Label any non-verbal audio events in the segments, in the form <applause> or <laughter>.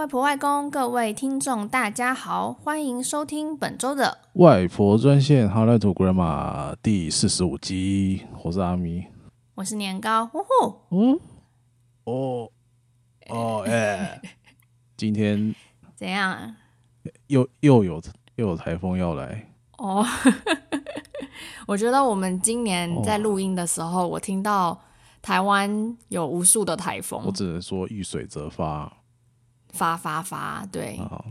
外婆、外公，各位听众，大家好，欢迎收听本周的外婆专线 Hotline to Grandma 第四十五集。我是阿咪，我是年糕。呼呼，嗯，哦，哦，<laughs> 哎，今天怎样？又又有又有台风要来哦。<laughs> 我觉得我们今年在录音的时候，哦、我听到台湾有无数的台风。我只能说遇水则发。发发发，对。哦、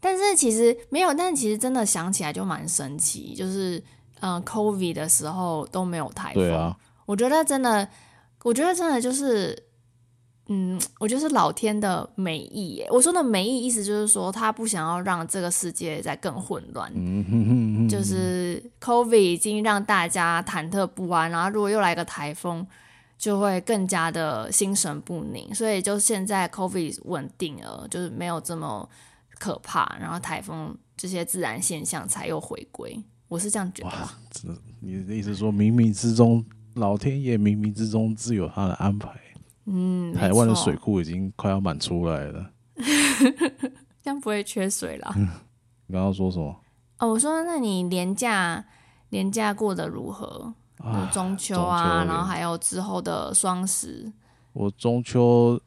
但是其实没有，但其实真的想起来就蛮神奇，就是嗯、呃、，COVID 的时候都没有台风。对啊。我觉得真的，我觉得真的就是，嗯，我觉得是老天的美意耶。我说的美意，意思就是说他不想要让这个世界再更混乱。嗯哼哼哼。就是 COVID 已经让大家忐忑不安，然后如果又来个台风。就会更加的心神不宁，所以就现在 COVID 稳定了，就是没有这么可怕，然后台风这些自然现象才又回归。我是这样觉得。哇，这你的意思说，冥冥之中，老天爷冥冥之中自有他的安排。嗯，台湾的水库已经快要满出来了，<laughs> 这样不会缺水了。你刚刚说什么？哦，我说，那你年假年假过得如何？中秋啊，然后还有之后的双十。我中秋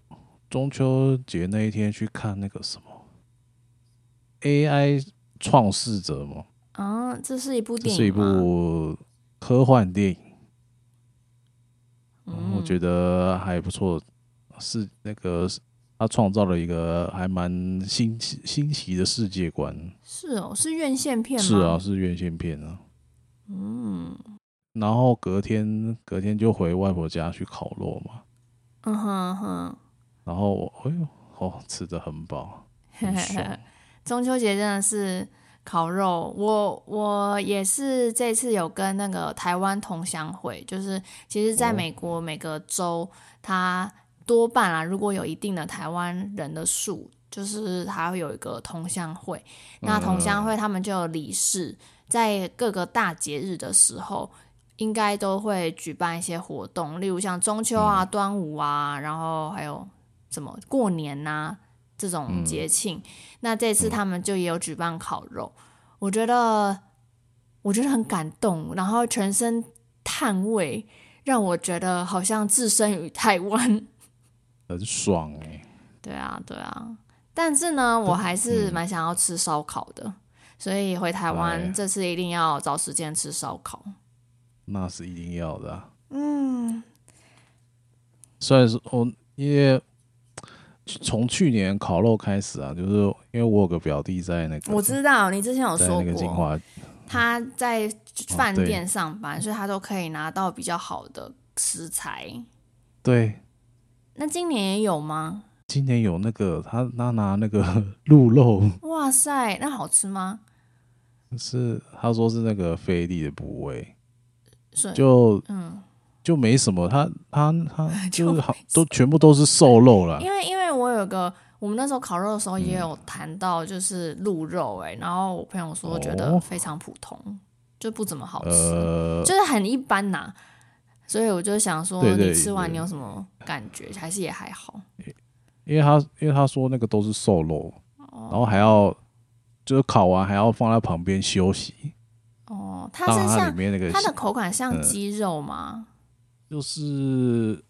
中秋节那一天去看那个什么 AI 创世者吗。啊，这是一部电影，是一部科幻电影。嗯，我觉得还不错，是那个他创造了一个还蛮新奇新奇的世界观。是哦，是院线片吗？是啊，是院线片啊。嗯。然后隔天，隔天就回外婆家去烤肉嘛。嗯哼哼。然后我，哎呦，哦，吃的很饱，很 <laughs> 爽。中秋节真的是烤肉，我我也是这次有跟那个台湾同乡会，就是其实在美国每个州，它多半啊，如果有一定的台湾人的数，就是它会有一个同乡会。那同乡会他们就有理事，在各个大节日的时候。应该都会举办一些活动，例如像中秋啊、端午啊，然后还有什么过年呐、啊、这种节庆。那这次他们就也有举办烤肉，我觉得我觉得很感动，然后全身碳味让我觉得好像置身于台湾，<laughs> 很爽哎。对啊，对啊，但是呢，我还是蛮想要吃烧烤的，所以回台湾这次一定要找时间吃烧烤。那是一定要的、啊。嗯，虽然说我因为从去年烤肉开始啊，就是因为我有个表弟在那个，我知道你之前有说过，他在饭店上班，哦、所以他都可以拿到比较好的食材。对，那今年也有吗？今年有那个他他拿那个 <laughs> 鹿肉，哇塞，那好吃吗？是他说是那个菲力的部位。就嗯，就没什么，他他他 <laughs> 就是好，都全部都是瘦肉了。因为因为我有个，我们那时候烤肉的时候也有谈到，就是鹿肉哎、欸，然后我朋友说觉得非常普通，哦、就不怎么好吃，呃、就是很一般呐、啊。所以我就想说，你吃完你有什么感觉？还是也还好？因为他因为他说那个都是瘦肉，哦、然后还要就是烤完还要放在旁边休息。哦，它是像它里面那个，它的口感像鸡肉吗？嗯，就是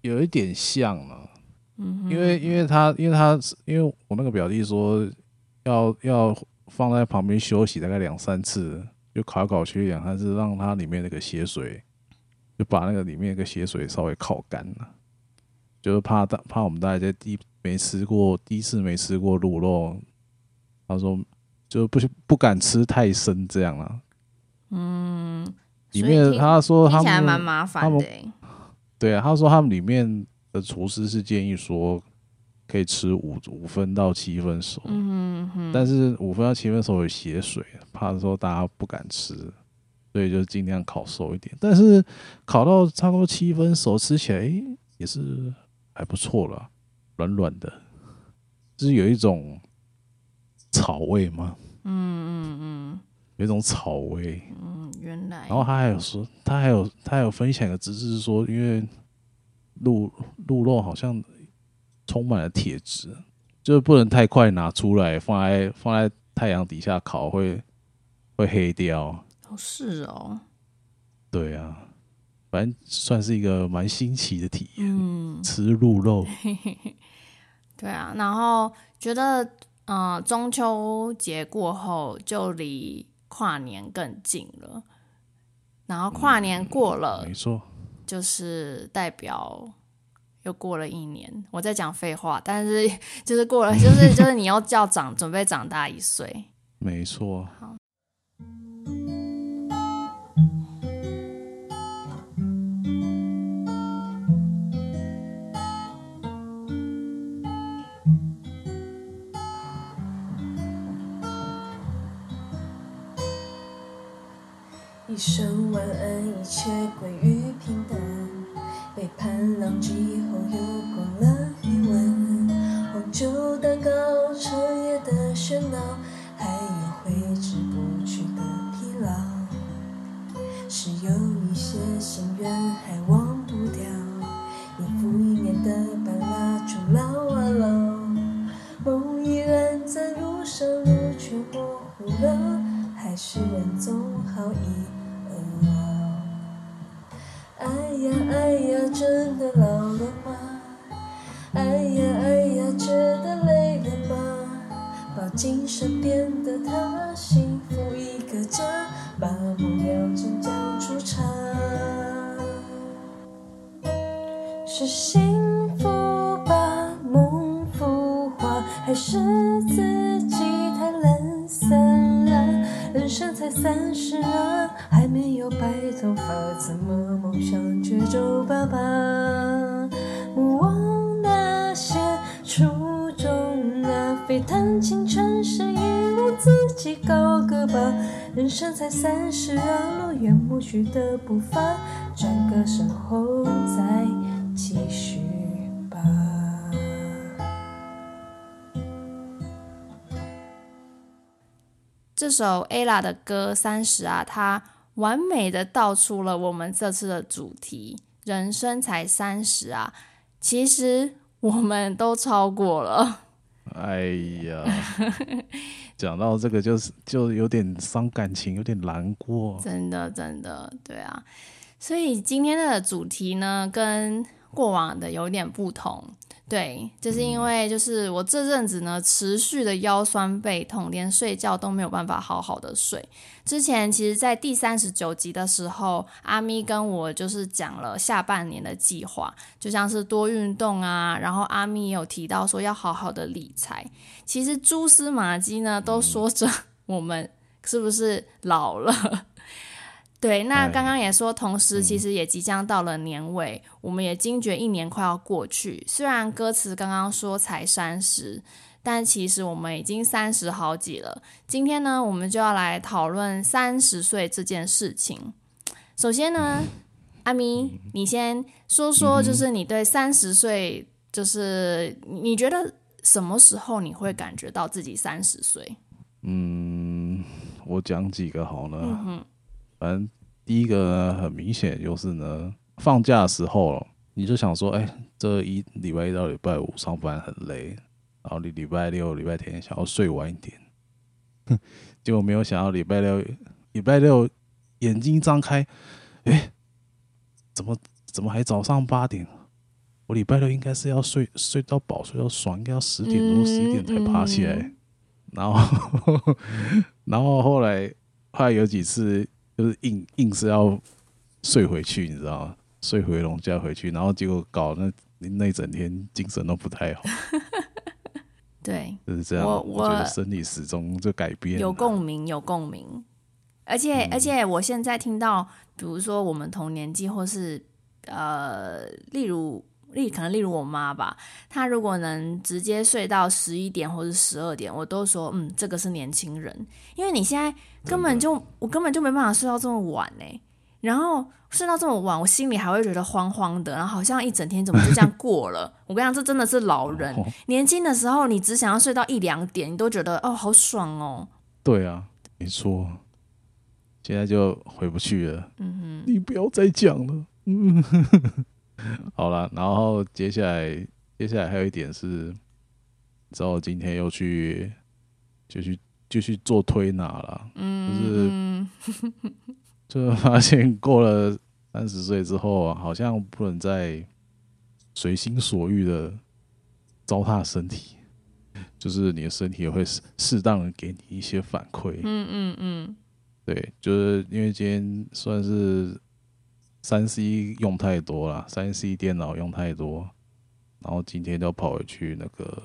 有一点像了，嗯哼，因为因为他因为他因为我那个表弟说要要放在旁边休息大概两三次，就烤来烤去两三次，让它里面那个血水就把那个里面那个血水稍微烤干了，就是怕大怕我们大家在第没吃过第一次没吃过卤肉，他说就不不敢吃太深这样了。嗯，里面他说他们还蛮麻烦的。对啊，他说他们里面的厨师是建议说可以吃五五分到七分熟，嗯哼，但是五分到七分熟有血水，怕说大家不敢吃，所以就尽量烤熟一点。但是烤到差不多七分熟，吃起来也是还不错了，软软的，就是有一种草味吗？嗯嗯嗯。有一种草味，嗯，原来。然后他还有说，他还有他还有分享一个知识，是说，因为鹿鹿肉好像充满了铁质，就是不能太快拿出来放在放在太阳底下烤，会会黑掉。哦，是哦。对啊，反正算是一个蛮新奇的体验。嗯，吃鹿肉。<laughs> 对啊，然后觉得，嗯、呃，中秋节过后就离跨年更近了。然后跨年过了，嗯、没错，就是代表又过了一年。我在讲废话，但是 <laughs> 就是过了，就是就是你要叫长准备长大一岁。没错。好。一声晚安，一切归于平淡。背叛浪迹后，又过了一晚。红酒蛋糕，彻夜的喧闹，还有挥之不去的疲劳。是有一些心愿还忘首 Ella 的歌《三十》啊，它完美的道出了我们这次的主题：人生才三十啊！其实我们都超过了。哎呀，讲到这个就是就有点伤感情，有点难过。真的，真的，对啊。所以今天的主题呢，跟过往的有点不同。对，就是因为就是我这阵子呢，持续的腰酸背痛，连睡觉都没有办法好好的睡。之前其实，在第三十九集的时候，阿咪跟我就是讲了下半年的计划，就像是多运动啊，然后阿咪也有提到说要好好的理财。其实蛛丝马迹呢，都说着我们是不是老了。对，那刚刚也说，同时其实也即将到了年尾，嗯、我们也惊觉一年快要过去。虽然歌词刚刚说才三十，但其实我们已经三十好几了。今天呢，我们就要来讨论三十岁这件事情。首先呢，嗯、阿咪，你先说说，就是你对三十岁，就是你觉得什么时候你会感觉到自己三十岁？嗯，我讲几个好呢。嗯。反正第一个呢，很明显就是呢，放假的时候，你就想说，哎，这一礼拜一到礼拜五上班很累，然后你礼拜六、礼拜天想要睡晚一点，哼，<laughs> 结果没有想到礼拜六、礼拜六眼睛一张开，哎，怎么怎么还早上八点？我礼拜六应该是要睡睡到饱、睡到爽，应该要十点多、十一点才爬起来，然后 <laughs> 然后后来后来有几次。就是硬硬是要睡回去，你知道吗？睡回笼觉回去，然后结果搞那那一整天精神都不太好。<laughs> 对，就是这样。我我觉得生理时钟就改变，有共鸣，有共鸣。而且、嗯、而且，我现在听到，比如说我们同年纪，或是呃，例如例可能例如我妈吧，她如果能直接睡到十一点或者十二点，我都说嗯，这个是年轻人，因为你现在。根本就我根本就没办法睡到这么晚呢，然后睡到这么晚，我心里还会觉得慌慌的，然后好像一整天怎么就这样 <laughs> 过了。我跟你讲，这真的是老人。年轻的时候，你只想要睡到一两点，你都觉得哦好爽哦。对啊，没错。现在就回不去了。嗯哼，你不要再讲了。嗯，<laughs> 好了，然后接下来接下来还有一点是，之后今天又去就去就去做推拿了，嗯，就是 <laughs> 就发现过了三十岁之后啊，好像不能再随心所欲的糟蹋身体，就是你的身体也会适适当的给你一些反馈，嗯嗯嗯，对，就是因为今天算是三 C 用太多了，三 C 电脑用太多。然后今天就跑回去那个，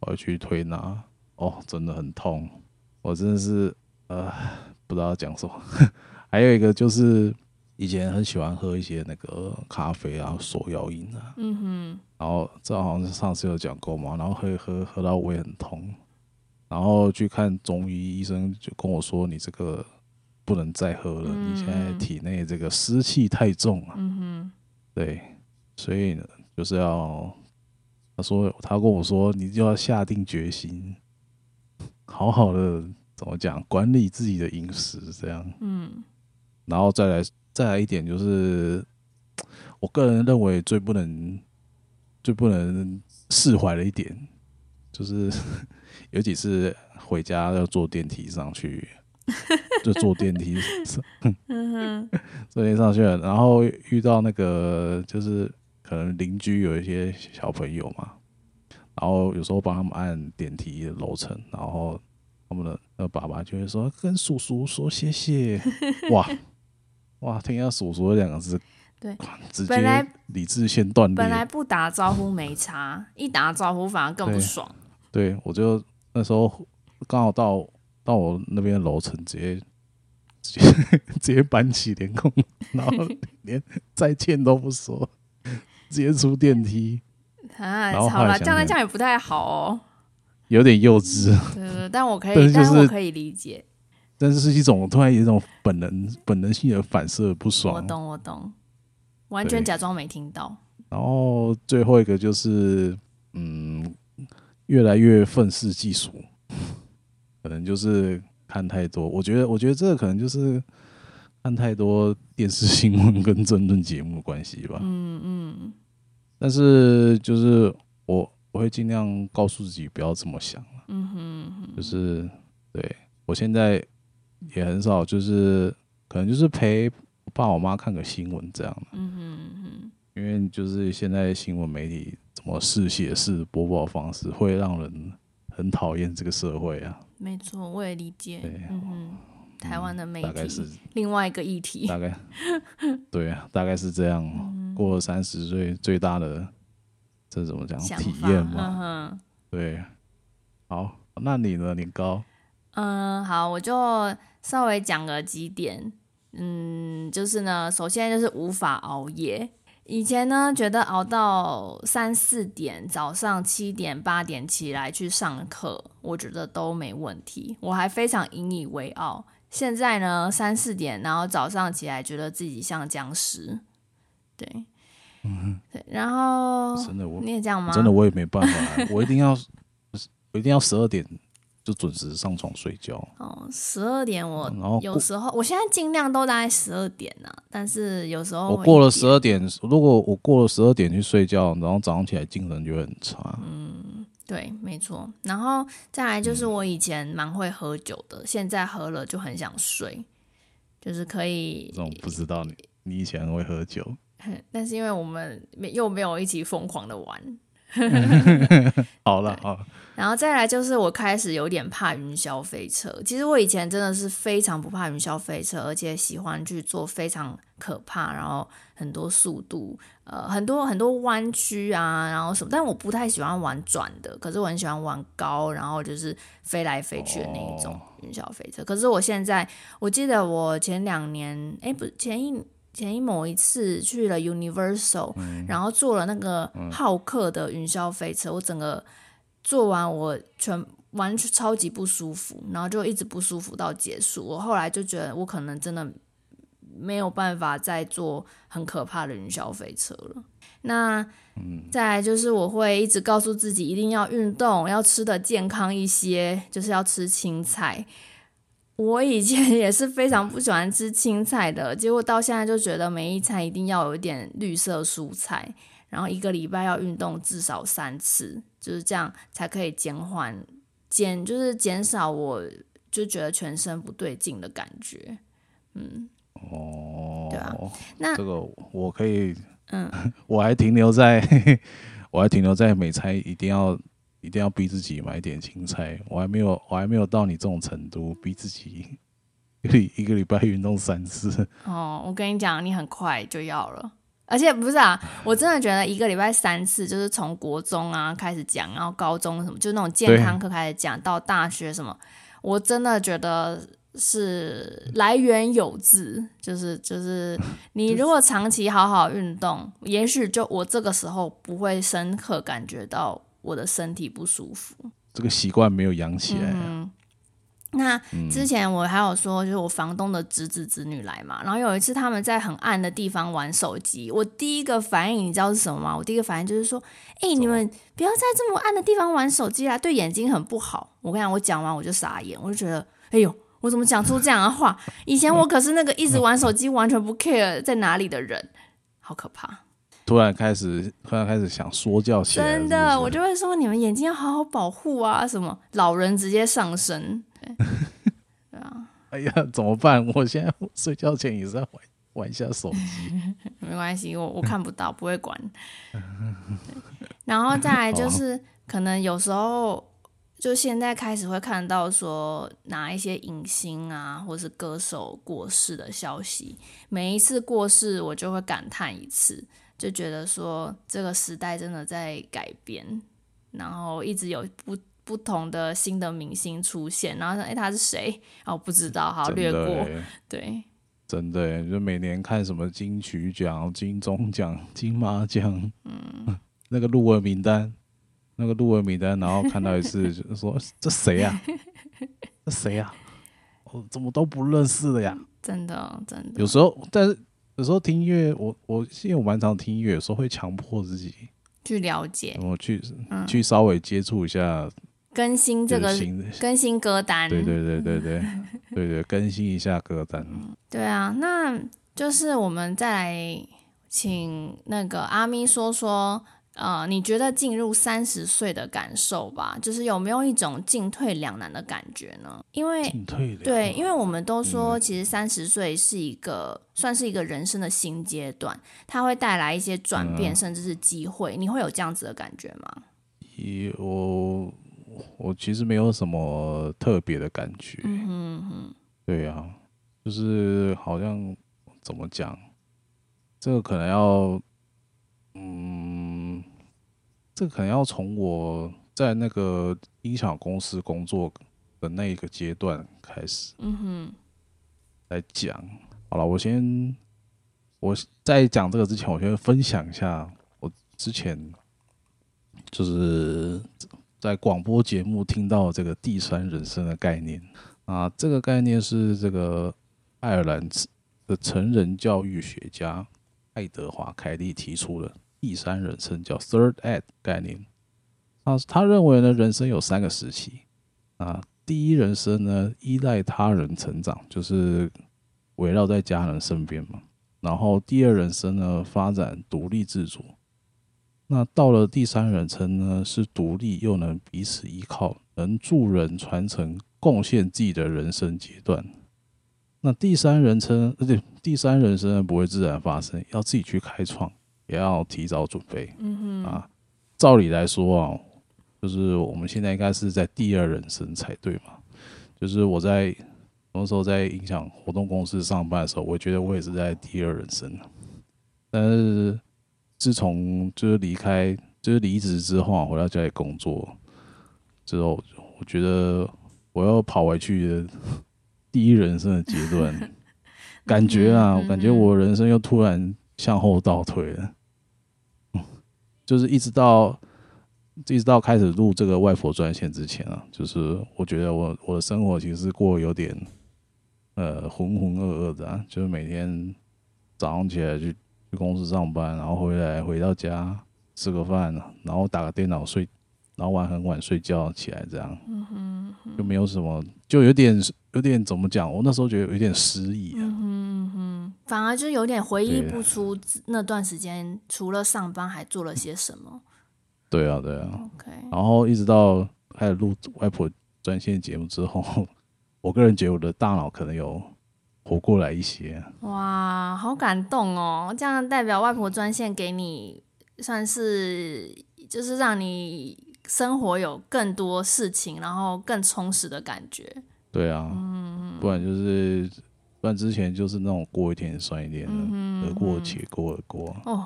跑回去推拿，哦，真的很痛，我真的是呃不知道讲什么。<laughs> 还有一个就是以前很喜欢喝一些那个咖啡啊、手摇饮啊，嗯哼，然后这好像是上次有讲过嘛，然后喝一喝喝到胃很痛，然后去看中医医生就跟我说，你这个不能再喝了，你现在体内这个湿气太重了，嗯哼，对，所以呢。就是要，他说他跟我说，你就要下定决心，好好的怎么讲，管理自己的饮食，这样，嗯，然后再来再来一点，就是我个人认为最不能最不能释怀的一点，就是有几次回家要坐电梯上去，就坐电梯，坐电梯上去了，然后遇到那个就是。可能邻居有一些小朋友嘛，然后有时候帮他们按电梯的楼层，然后他们的那爸爸就会说跟叔叔说谢谢，哇哇，听到叔叔这两个字，对，直接理智线断裂。本来不打招呼没差，一打招呼反而更不爽。对，对我就那时候刚好到到我那边楼层，直接直接 <laughs> 直接板起脸孔，<laughs> 然后连再见都不说。直接出电梯啊！好了，这样这样也不太好哦，有点幼稚。对但我可以，但是，就是，但我可以理解。但是是一种突然有一种本能本能性的反射不爽。我懂，我懂，完全假装没听到。然后最后一个就是，嗯，越来越愤世嫉俗，可能就是看太多。我觉得，我觉得这个可能就是。看太多电视新闻跟争论节目的关系吧。嗯嗯。但是就是我我会尽量告诉自己不要这么想。嗯哼。就是对我现在也很少，就是可能就是陪我爸我妈看个新闻这样。嗯哼。因为就是现在新闻媒体怎么试写式播报方式，会让人很讨厌这个社会啊。没错，我也理解。对。嗯台湾的媒体，大概是另外一个议题。大概 <laughs> 对啊，大概是这样。嗯、过了三十岁，最大的这怎么讲体验嘛？嗯、对，好，那你呢？你高？嗯，好，我就稍微讲个几点。嗯，就是呢，首先就是无法熬夜。以前呢，觉得熬到三四点，早上七点八点起来去上课，我觉得都没问题，我还非常引以为傲。现在呢，三四点，然后早上起来觉得自己像僵尸，对，嗯，对，然后真的我你也这样吗？真的我也没办法，我一定要 <laughs> 我一定要十二点就准时上床睡觉。哦，十二点我有时候我现在尽量都大概十二点呐，但是有时候我过了十二点，如果我过了十二点去睡觉，然后早上起来精神就会很差。嗯。对，没错。然后再来就是我以前蛮会喝酒的，嗯、现在喝了就很想睡，就是可以。这种不知道你，你以前会喝酒，<laughs> 但是因为我们没又没有一起疯狂的玩。<laughs> 好了，好了。然后再来就是我开始有点怕云霄飞车。其实我以前真的是非常不怕云霄飞车，而且喜欢去做非常可怕，然后很多速度，呃，很多很多弯曲啊，然后什么。但我不太喜欢玩转的，可是我很喜欢玩高，然后就是飞来飞去的那一种云霄飞车。可是我现在，我记得我前两年，哎，不，前一前一某一次去了 Universal，然后坐了那个浩克的云霄飞车，我整个。做完我全完全超级不舒服，然后就一直不舒服到结束。我后来就觉得我可能真的没有办法再坐很可怕的云霄飞车了。那再来就是我会一直告诉自己一定要运动，要吃的健康一些，就是要吃青菜。我以前 <laughs> 也是非常不喜欢吃青菜的，结果到现在就觉得每一餐一定要有一点绿色蔬菜。然后一个礼拜要运动至少三次，就是这样才可以减缓减，就是减少我就觉得全身不对劲的感觉。嗯，哦，对啊，那这个我可以，嗯，<laughs> 我还停留在，我还停留在每餐一定要一定要逼自己买点青菜，我还没有我还没有到你这种程度，逼自己一个礼拜运动三次。哦，我跟你讲，你很快就要了，而且不是啊，我真的觉得一个礼拜三次，就是从国中啊开始讲，然后高中什么，就那种健康课开始讲，到大学什么，我真的觉得。是来源有自，就是就是 <laughs> 你如果长期好好运动，也许就我这个时候不会深刻感觉到我的身体不舒服。这个习惯没有养起来。嗯，那之前我还有说，就是我房东的侄子侄女来嘛，然后有一次他们在很暗的地方玩手机，我第一个反应你知道是什么吗？我第一个反应就是说，哎，你们不要在这么暗的地方玩手机啦，对眼睛很不好。我跟你讲，我讲完我就傻眼，我就觉得，哎呦。我怎么讲出这样的话？<laughs> 以前我可是那个一直玩手机、完全不 care 在哪里的人，好可怕！突然开始，突然开始想说教起来是不是？真的，我就会说你们眼睛要好好保护啊！什么老人直接上身，对，啊！<laughs> 哎呀，怎么办？我现在睡觉前也是在玩玩一下手机，<laughs> 没关系，我我看不到，不会管。然后再来就是，可能有时候。就现在开始会看到说哪一些影星啊，或是歌手过世的消息，每一次过世我就会感叹一次，就觉得说这个时代真的在改变，然后一直有不不同的新的明星出现，然后说哎他是谁？哦不知道，好略过，对，真的就每年看什么金曲奖、金钟奖、<laughs> 金马奖，嗯，<laughs> 那个入围名单。那个入围名单，然后看到一次，<laughs> 就说这谁呀？这谁呀？我怎么都不认识的呀？真的，真的。有时候，但是有时候听音乐，我我因为我蛮常听音乐，有时候会强迫自己去了解，我去去稍微接触一下更新这个更新歌单。对对对对对 <laughs> 对对，更新一下歌单。对啊，那就是我们再来请那个阿咪说说。呃，你觉得进入三十岁的感受吧，就是有没有一种进退两难的感觉呢？因为进退对，因为我们都说，其实三十岁是一个、嗯、算是一个人生的新阶段，它会带来一些转变，嗯、甚至是机会。你会有这样子的感觉吗？我我其实没有什么特别的感觉。嗯哼，对呀、就是好像怎么讲，这个可能要。嗯，这个可能要从我在那个音响公司工作的那一个阶段开始，嗯哼，来讲。好了，我先我在讲这个之前，我先分享一下我之前就是在广播节目听到这个第三人称的概念啊。这个概念是这个爱尔兰的成人教育学家爱德华凯利提出的。第三人称叫 Third Act 概念，啊，他认为呢，人生有三个时期啊。第一人生呢，依赖他人成长，就是围绕在家人身边嘛。然后第二人生呢，发展独立自主。那到了第三人称呢，是独立又能彼此依靠，能助人传承、贡献自己的人生阶段。那第三人称，而且第三人称，不会自然发生，要自己去开创。也要提早准备，嗯哼，啊，照理来说啊，就是我们现在应该是在第二人生才对嘛。就是我在那时候在影响活动公司上班的时候，我觉得我也是在第二人生。但是自从就是离开，就是离职之后回到家里工作之后，我觉得我要跑回去第一人生的阶段，<laughs> 感觉啊，我感觉我人生又突然向后倒退了。就是一直到一直到开始录这个外婆专线之前啊，就是我觉得我我的生活其实是过得有点呃浑浑噩噩的啊，就是每天早上起来去去公司上班，然后回来回到家吃个饭，然后打个电脑睡，然后玩很晚睡觉起来这样，嗯哼，就没有什么，就有点有点怎么讲？我那时候觉得有点失忆啊，嗯哼，反而就有点回忆不出那段时间除了上班还做了些什么。对啊，对啊。OK。然后一直到开始录外婆专线节目之后，<laughs> 我个人觉得我的大脑可能有活过来一些。哇，好感动哦！这样代表外婆专线给你算是就是让你生活有更多事情，然后更充实的感觉。对啊，嗯，不然就是。不然之前就是那种过一天算一天的，嗯、得过且过而过。哦，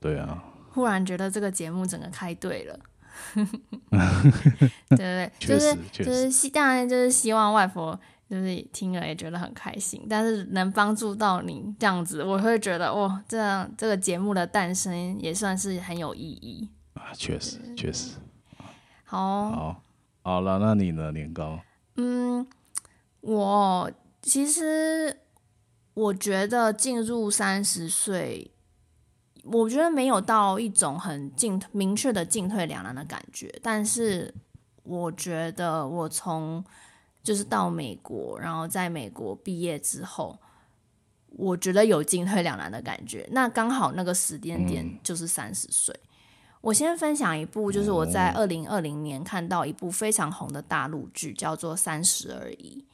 对啊。忽然觉得这个节目整个开对了。<laughs> 对对对，就是就是希当然就是希望外婆就是听了也觉得很开心，但是能帮助到你这样子，我会觉得哦，这样这个节目的诞生也算是很有意义啊。确实确实。好，好，好了，那你呢，年糕？嗯，我。其实，我觉得进入三十岁，我觉得没有到一种很进明确的进退两难的感觉。但是，我觉得我从就是到美国，然后在美国毕业之后，我觉得有进退两难的感觉。那刚好那个时间点就是三十岁。嗯。我先分享一部，就是我在二零二零年看到一部非常红的大陆剧，叫做《三十而已》。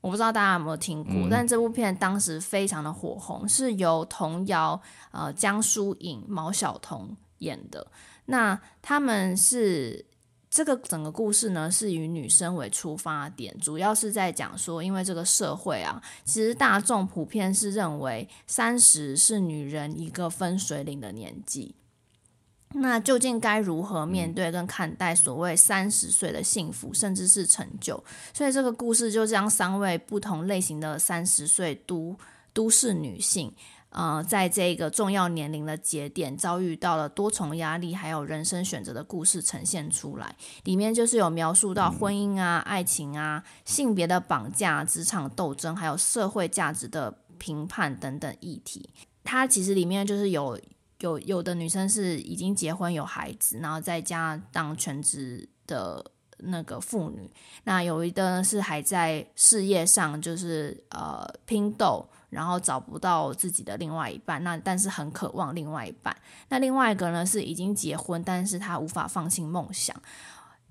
我不知道大家有没有听过，嗯、但这部片当时非常的火红，是由童瑶、呃江疏影、毛晓彤演的。那他们是这个整个故事呢，是以女生为出发点，主要是在讲说，因为这个社会啊，其实大众普遍是认为三十是女人一个分水岭的年纪。那究竟该如何面对跟看待所谓三十岁的幸福，甚至是成就？所以这个故事就将三位不同类型的三十岁都都市女性，呃，在这个重要年龄的节点，遭遇到了多重压力，还有人生选择的故事呈现出来。里面就是有描述到婚姻啊、爱情啊、性别的绑架、职场斗争，还有社会价值的评判等等议题。它其实里面就是有。有有的女生是已经结婚有孩子，然后在家当全职的那个妇女。那有一个是还在事业上就是呃拼斗，然后找不到自己的另外一半，那但是很渴望另外一半。那另外一个呢是已经结婚，但是他无法放弃梦想。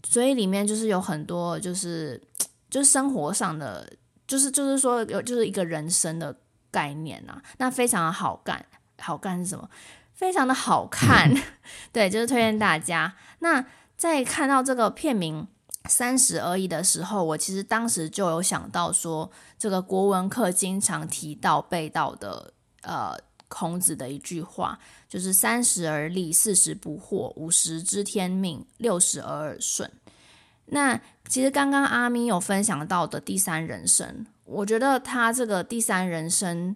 所以里面就是有很多就是就是生活上的，就是就是说有就是一个人生的概念啊。那非常的好干，好干是什么？非常的好看，<laughs> 对，就是推荐大家。那在看到这个片名《三十而已》的时候，我其实当时就有想到说，这个国文课经常提到背到的，呃，孔子的一句话，就是“三十而立，四十不惑，五十知天命，六十而耳顺”。那其实刚刚阿咪有分享到的第三人生，我觉得他这个第三人生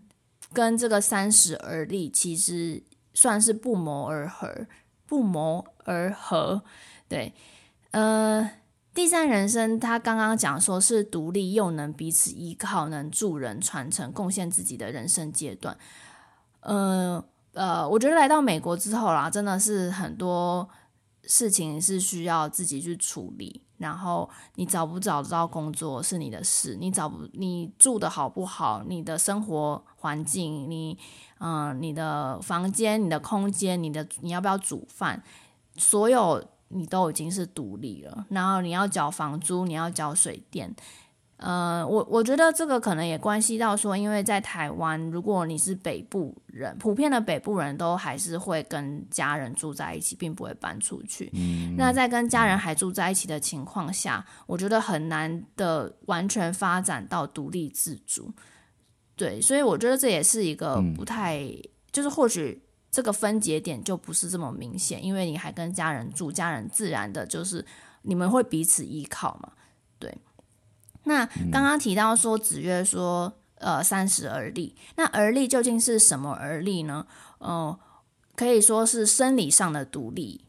跟这个“三十而立”其实。算是不谋而合，不谋而合。对，呃，第三人生他刚刚讲说是独立又能彼此依靠，能助人传承，贡献自己的人生阶段。呃呃，我觉得来到美国之后啦，真的是很多事情是需要自己去处理。然后你找不找得到工作是你的事，你找不你住的好不好，你的生活环境，你嗯、你的房间、你的空间、你的你要不要煮饭，所有你都已经是独立了。然后你要缴房租，你要缴水电。呃，我我觉得这个可能也关系到说，因为在台湾，如果你是北部人，普遍的北部人都还是会跟家人住在一起，并不会搬出去。嗯。那在跟家人还住在一起的情况下，我觉得很难的完全发展到独立自主。对，所以我觉得这也是一个不太，嗯、就是或许这个分节点就不是这么明显，因为你还跟家人住，家人自然的就是你们会彼此依靠嘛。对。那刚刚提到说子曰说，呃，三十而立。那而立究竟是什么而立呢？嗯、呃，可以说是生理上的独立，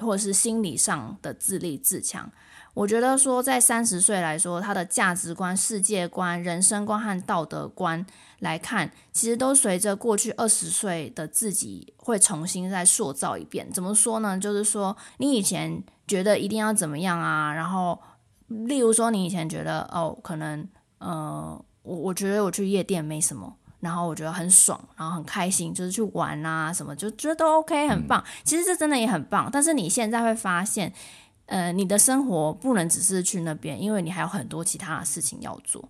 或者是心理上的自立自强。我觉得说，在三十岁来说，他的价值观、世界观、人生观和道德观来看，其实都随着过去二十岁的自己会重新再塑造一遍。怎么说呢？就是说，你以前觉得一定要怎么样啊，然后。例如说，你以前觉得哦，可能呃，我我觉得我去夜店没什么，然后我觉得很爽，然后很开心，就是去玩啊什么，就觉得都 OK，很棒。其实这真的也很棒，但是你现在会发现，呃，你的生活不能只是去那边，因为你还有很多其他的事情要做。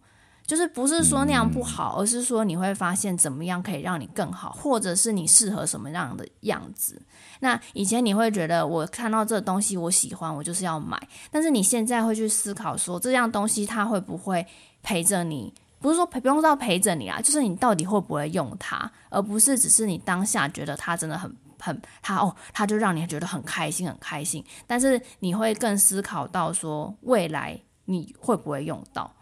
就是不是说那样不好，而是说你会发现怎么样可以让你更好，或者是你适合什么样的样子。那以前你会觉得我看到这东西我喜欢，我就是要买，但是你现在会去思考说这样东西它会不会陪着你？不是说陪，不用到陪着你啊，就是你到底会不会用它，而不是只是你当下觉得它真的很很它哦，它就让你觉得很开心很开心，但是你会更思考到说未来你会不会用到。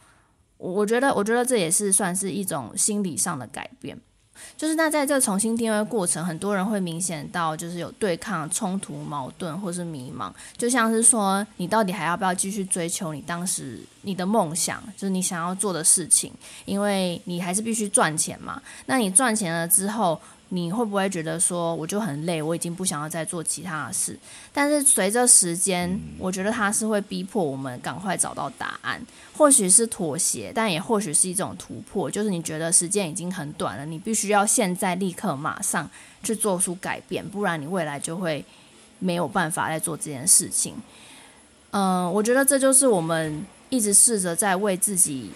我觉得，我觉得这也是算是一种心理上的改变。就是那在这重新定位过程，很多人会明显到就是有对抗、冲突、矛盾或是迷茫，就像是说你到底还要不要继续追求你当时你的梦想，就是你想要做的事情，因为你还是必须赚钱嘛。那你赚钱了之后，你会不会觉得说我就很累，我已经不想要再做其他的事？但是随着时间，我觉得它是会逼迫我们赶快找到答案，或许是妥协，但也或许是一种突破。就是你觉得时间已经很短了，你必须要现在立刻马上去做出改变，不然你未来就会没有办法来做这件事情。嗯，我觉得这就是我们一直试着在为自己，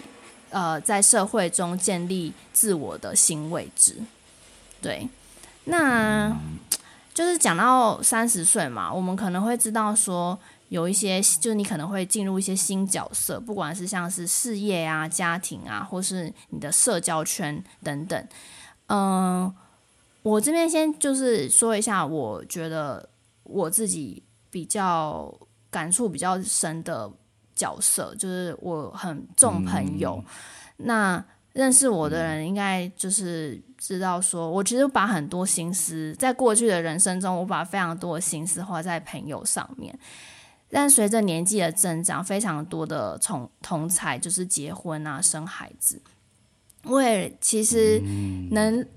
呃，在社会中建立自我的新位置。对，那就是讲到三十岁嘛，我们可能会知道说有一些，就是你可能会进入一些新角色，不管是像是事业啊、家庭啊，或是你的社交圈等等。嗯，我这边先就是说一下，我觉得我自己比较感触比较深的角色，就是我很重朋友。嗯、那认识我的人应该就是知道，说我其实把很多心思在过去的人生中，我把非常多的心思花在朋友上面。但随着年纪的增长，非常多的同同才就是结婚啊、生孩子，我也其实能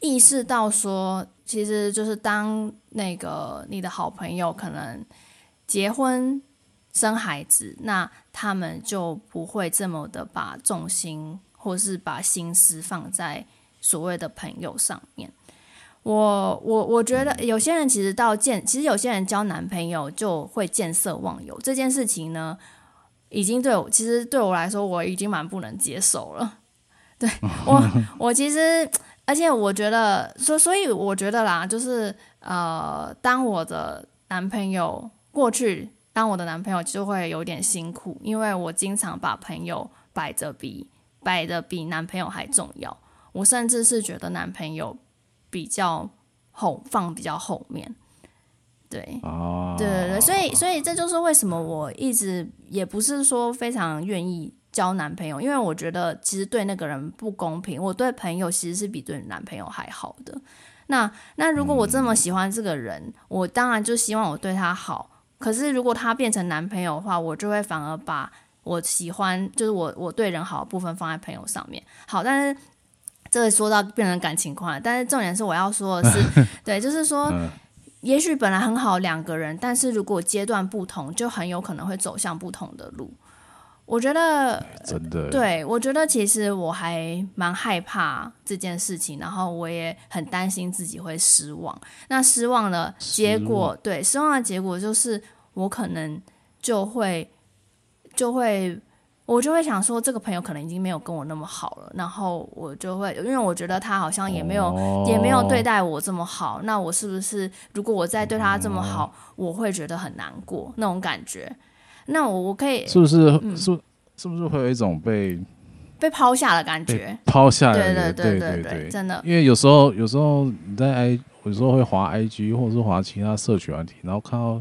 意识到说，其实就是当那个你的好朋友可能结婚生孩子，那他们就不会这么的把重心。或是把心思放在所谓的朋友上面，我我我觉得有些人其实到见，其实有些人交男朋友就会见色忘友这件事情呢，已经对我其实对我来说我已经蛮不能接受了。对我 <laughs> 我其实，而且我觉得，所所以我觉得啦，就是呃，当我的男朋友过去，当我的男朋友就会有点辛苦，因为我经常把朋友摆着比。摆的比男朋友还重要，我甚至是觉得男朋友比较后放比较后面，对，哦、对对对，所以所以这就是为什么我一直也不是说非常愿意交男朋友，因为我觉得其实对那个人不公平。我对朋友其实是比对男朋友还好的。那那如果我这么喜欢这个人，嗯、我当然就希望我对他好。可是如果他变成男朋友的话，我就会反而把。我喜欢就是我我对人好的部分放在朋友上面，好，但是这个说到变成感情观了，但是重点是我要说的是，<laughs> 对，就是说，也许本来很好两个人，但是如果阶段不同，就很有可能会走向不同的路。我觉得真的，对，我觉得其实我还蛮害怕这件事情，然后我也很担心自己会失望。那失望的结果，对，失望的结果就是我可能就会。就会，我就会想说，这个朋友可能已经没有跟我那么好了。然后我就会，因为我觉得他好像也没有，哦、也没有对待我这么好。那我是不是，如果我再对他这么好，嗯、我会觉得很难过那种感觉？那我我可以，是不是？嗯、是是不是会有一种被被抛下的感觉？抛下来，对对对对对，真的。因为有时候，有时候你在 I，有时候会滑 IG，或者是滑其他社群软体，然后看到。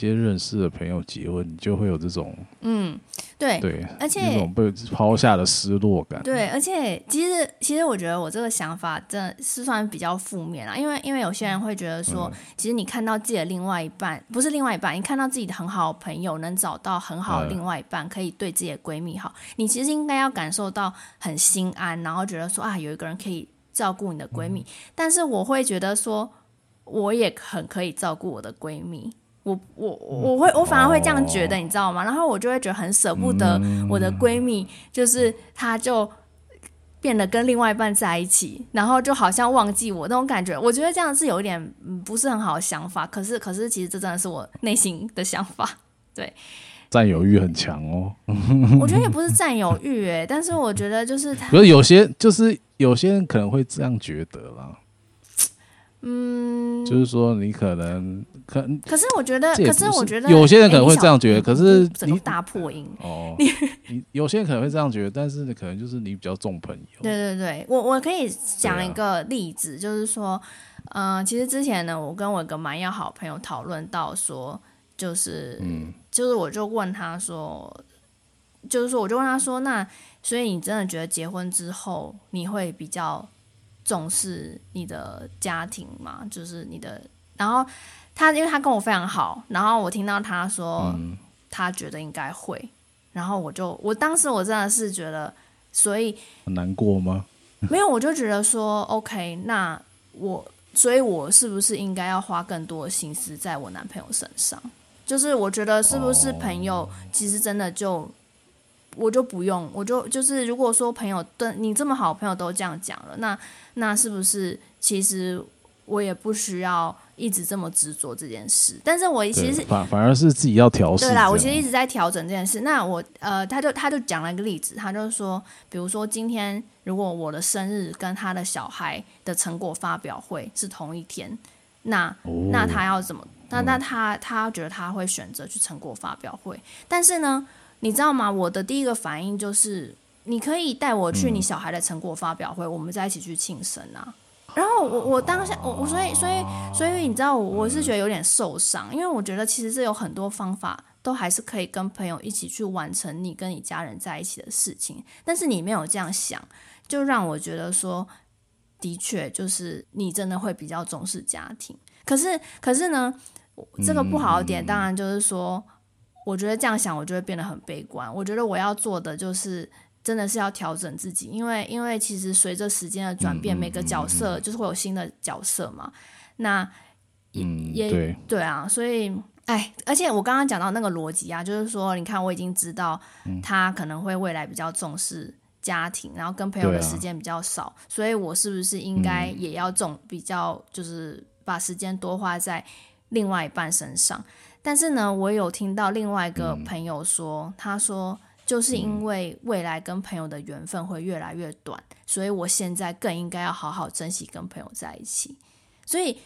些认识的朋友结婚，你就会有这种嗯，对对，而且那种被抛下的失落感。对，而且其实其实我觉得我这个想法真的是算比较负面啦，因为因为有些人会觉得说，嗯、其实你看到自己的另外一半，不是另外一半，你看到自己的很好的朋友能找到很好的另外一半，可以对自己的闺蜜好，嗯、你其实应该要感受到很心安，然后觉得说啊，有一个人可以照顾你的闺蜜。嗯、但是我会觉得说，我也很可以照顾我的闺蜜。我我我会我反而会这样觉得，你知道吗？然后我就会觉得很舍不得我的闺蜜，就是她就变得跟另外一半在一起，然后就好像忘记我那种感觉。我觉得这样是有一点不是很好的想法。可是，可是其实这真的是我内心的想法。对，占有欲很强哦。我觉得也不是占有欲哎，<laughs> 但是我觉得就是，可是有些就是有些人可能会这样觉得啦。嗯，就是说你可能可，可是我觉得，可是我觉得有些人可能会这样觉得，可是你大破音哦，<laughs> 你有些人可能会这样觉得，但是可能就是你比较重朋友。对对对，我我可以讲一个例子，就是说，嗯，其实之前呢，我跟我一个蛮要好朋友讨论到说，就是，嗯，就是我就问他说，就是说，我就问他说，那所以你真的觉得结婚之后你会比较？重视你的家庭吗，就是你的。然后他，因为他跟我非常好，然后我听到他说，他觉得应该会。然后我就，我当时我真的是觉得，所以很难过吗？<laughs> 没有，我就觉得说，OK，那我，所以我是不是应该要花更多的心思在我男朋友身上？就是我觉得是不是朋友，其实真的就。我就不用，我就就是，如果说朋友对你这么好，朋友都这样讲了，那那是不是其实我也不需要一直这么执着这件事？但是我其实反反而是自己要调整。对啦，我其实一直在调整这件事。那我呃，他就他就讲了一个例子，他就说，比如说今天如果我的生日跟他的小孩的成果发表会是同一天，那、哦、那他要怎么？那那他他觉得他会选择去成果发表会，但是呢？你知道吗？我的第一个反应就是，你可以带我去你小孩的成果发表会，嗯、我们再一起去庆生啊。然后我我当下我我所以所以所以你知道我我是觉得有点受伤，因为我觉得其实这有很多方法都还是可以跟朋友一起去完成你跟你家人在一起的事情，但是你没有这样想，就让我觉得说，的确就是你真的会比较重视家庭。可是可是呢，这个不好的点当然就是说。我觉得这样想，我就会变得很悲观。我觉得我要做的就是，真的是要调整自己，因为因为其实随着时间的转变，每个角色就是会有新的角色嘛。那也也对，对啊，所以哎，而且我刚刚讲到那个逻辑啊，就是说，你看我已经知道他可能会未来比较重视家庭，然后跟朋友的时间比较少，所以我是不是应该也要重比较，就是把时间多花在另外一半身上？但是呢，我有听到另外一个朋友说，嗯、他说就是因为未来跟朋友的缘分会越来越短，嗯、所以我现在更应该要好好珍惜跟朋友在一起。所以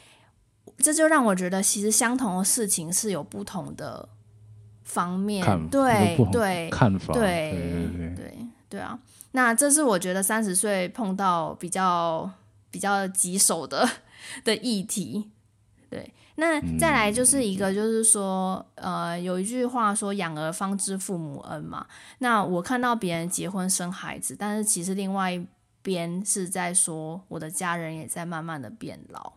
这就让我觉得，其实相同的事情是有不同的方面，对对看法，对对对对对啊。那这是我觉得三十岁碰到比较比较棘手的 <laughs> 的议题，对。那再来就是一个，就是说，呃，有一句话说“养儿方知父母恩”嘛。那我看到别人结婚生孩子，但是其实另外一边是在说，我的家人也在慢慢的变老。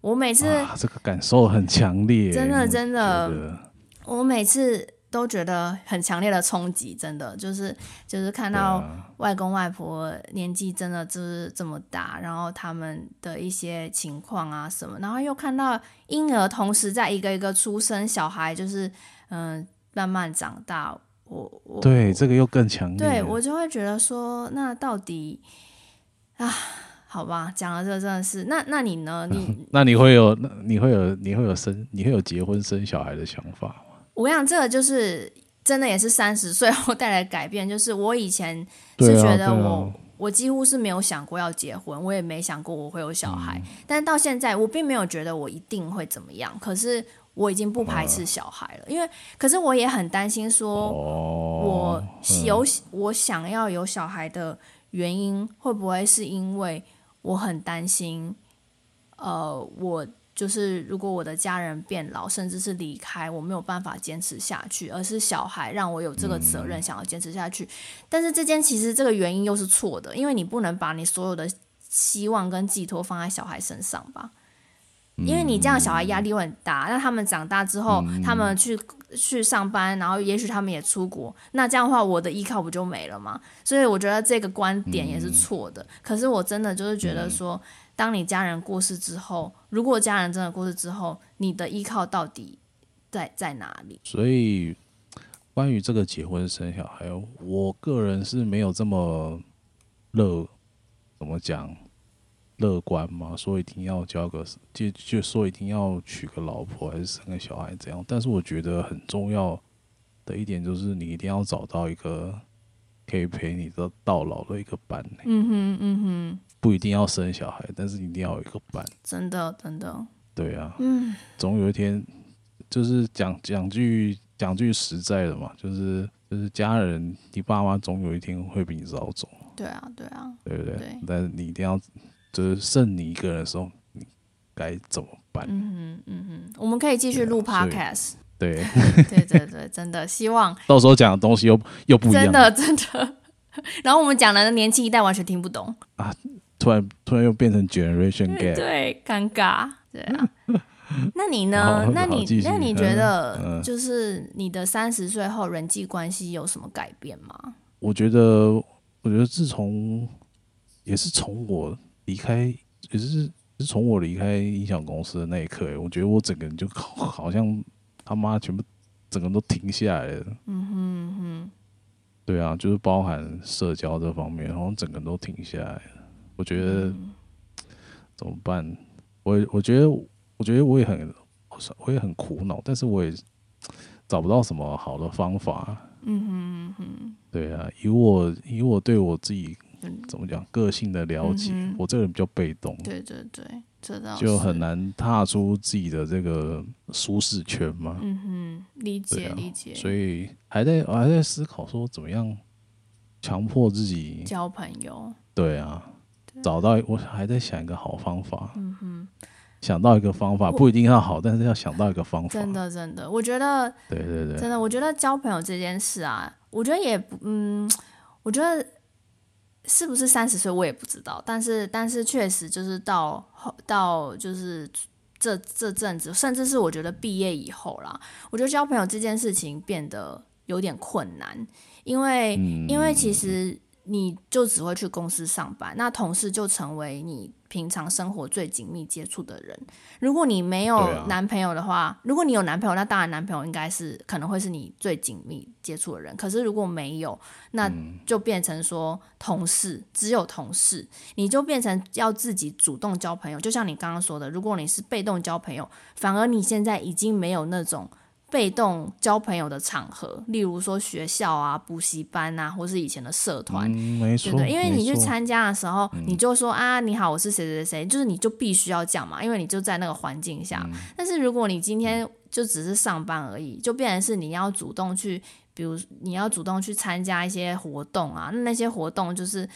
我每次这个感受很强烈，真的真的，我每次。都觉得很强烈的冲击，真的就是就是看到外公外婆年纪真的就是这么大，然后他们的一些情况啊什么，然后又看到婴儿同时在一个一个出生，小孩就是嗯慢慢长大，我我对这个又更强烈，对我就会觉得说，那到底啊，好吧，讲了这个真的是，那那你呢？你 <laughs> 那你会有那你会有你会有生你会有结婚生小孩的想法？我想，这个就是真的，也是三十岁后带来的改变。就是我以前是觉得我、我几乎是没有想过要结婚，我也没想过我会有小孩。嗯、但是到现在，我并没有觉得我一定会怎么样。可是我已经不排斥小孩了，嗯、因为可是我也很担心，说我有、我想要有小孩的原因，会不会是因为我很担心，呃，我。就是如果我的家人变老，甚至是离开，我没有办法坚持下去，而是小孩让我有这个责任，想要坚持下去。嗯、但是这件其实这个原因又是错的，因为你不能把你所有的希望跟寄托放在小孩身上吧？因为你这样小孩压力会很大。那他们长大之后，他们去去上班，然后也许他们也出国，那这样的话，我的依靠不就没了吗？所以我觉得这个观点也是错的。可是我真的就是觉得说。当你家人过世之后，如果家人真的过世之后，你的依靠到底在在哪里？所以，关于这个结婚生小孩，我个人是没有这么乐怎么讲乐观嘛，说一定要交个就就说一定要娶个老婆还是生个小孩这样。但是我觉得很重要的一点就是你一定要找到一个可以陪你到到老的一个伴。嗯哼嗯哼，不一定要生小孩，但是一定要有一个伴。真的真的。对啊，嗯，总有一天，就是讲讲句讲句实在的嘛，就是就是家人，你爸妈总有一天会比你早走。对啊，对啊，对不对？对但是你一定要，就是剩你一个人的时候，你该怎么办？嗯哼，嗯嗯，我们可以继续录 podcast。对，对对对，真的希望 <laughs> 到时候讲的东西又又不一样，真的真的。<laughs> 然后我们讲的年轻一代完全听不懂啊，突然突然又变成 generation gap，对，尴尬。对啊，<laughs> 那你呢？那你那你觉得，就是你的三十岁后人际关系有什么改变吗？我觉得，我觉得自从也是从我离开，也是是从我离开音响公司的那一刻，我觉得我整个人就好，好像他妈全部整个都停下来了。嗯哼哼，对啊，就是包含社交这方面，然后整个都停下来了。我觉得、嗯、怎么办？我我觉得，我觉得我也很，我也很苦恼，但是我也找不到什么好的方法。嗯哼嗯哼，对啊，以我以我对我自己怎么讲个性的了解，嗯、我这个人比较被动。对对对，这倒就很难踏出自己的这个舒适圈嘛。嗯哼，理解、啊、理解。所以还在我还在思考说，怎么样强迫自己交朋友。对啊。找到，我还在想一个好方法。嗯哼，想到一个方法不一定要好，但是要想到一个方法。真的，真的，我觉得，对对对，真的，我觉得交朋友这件事啊，我觉得也不，嗯，我觉得是不是三十岁我也不知道，但是，但是确实就是到到就是这这阵子，甚至是我觉得毕业以后啦，我觉得交朋友这件事情变得有点困难，因为、嗯、因为其实。你就只会去公司上班，那同事就成为你平常生活最紧密接触的人。如果你没有男朋友的话，啊、如果你有男朋友，那当然男朋友应该是可能会是你最紧密接触的人。可是如果没有，那就变成说同事，只有同事，你就变成要自己主动交朋友。就像你刚刚说的，如果你是被动交朋友，反而你现在已经没有那种。被动交朋友的场合，例如说学校啊、补习班啊，或是以前的社团，嗯、没错，对对，因为你去参加的时候，嗯、你就说啊，你好，我是谁谁谁，就是你就必须要讲嘛，因为你就在那个环境下。嗯、但是如果你今天就只是上班而已，就变成是你要主动去，比如你要主动去参加一些活动啊，那那些活动就是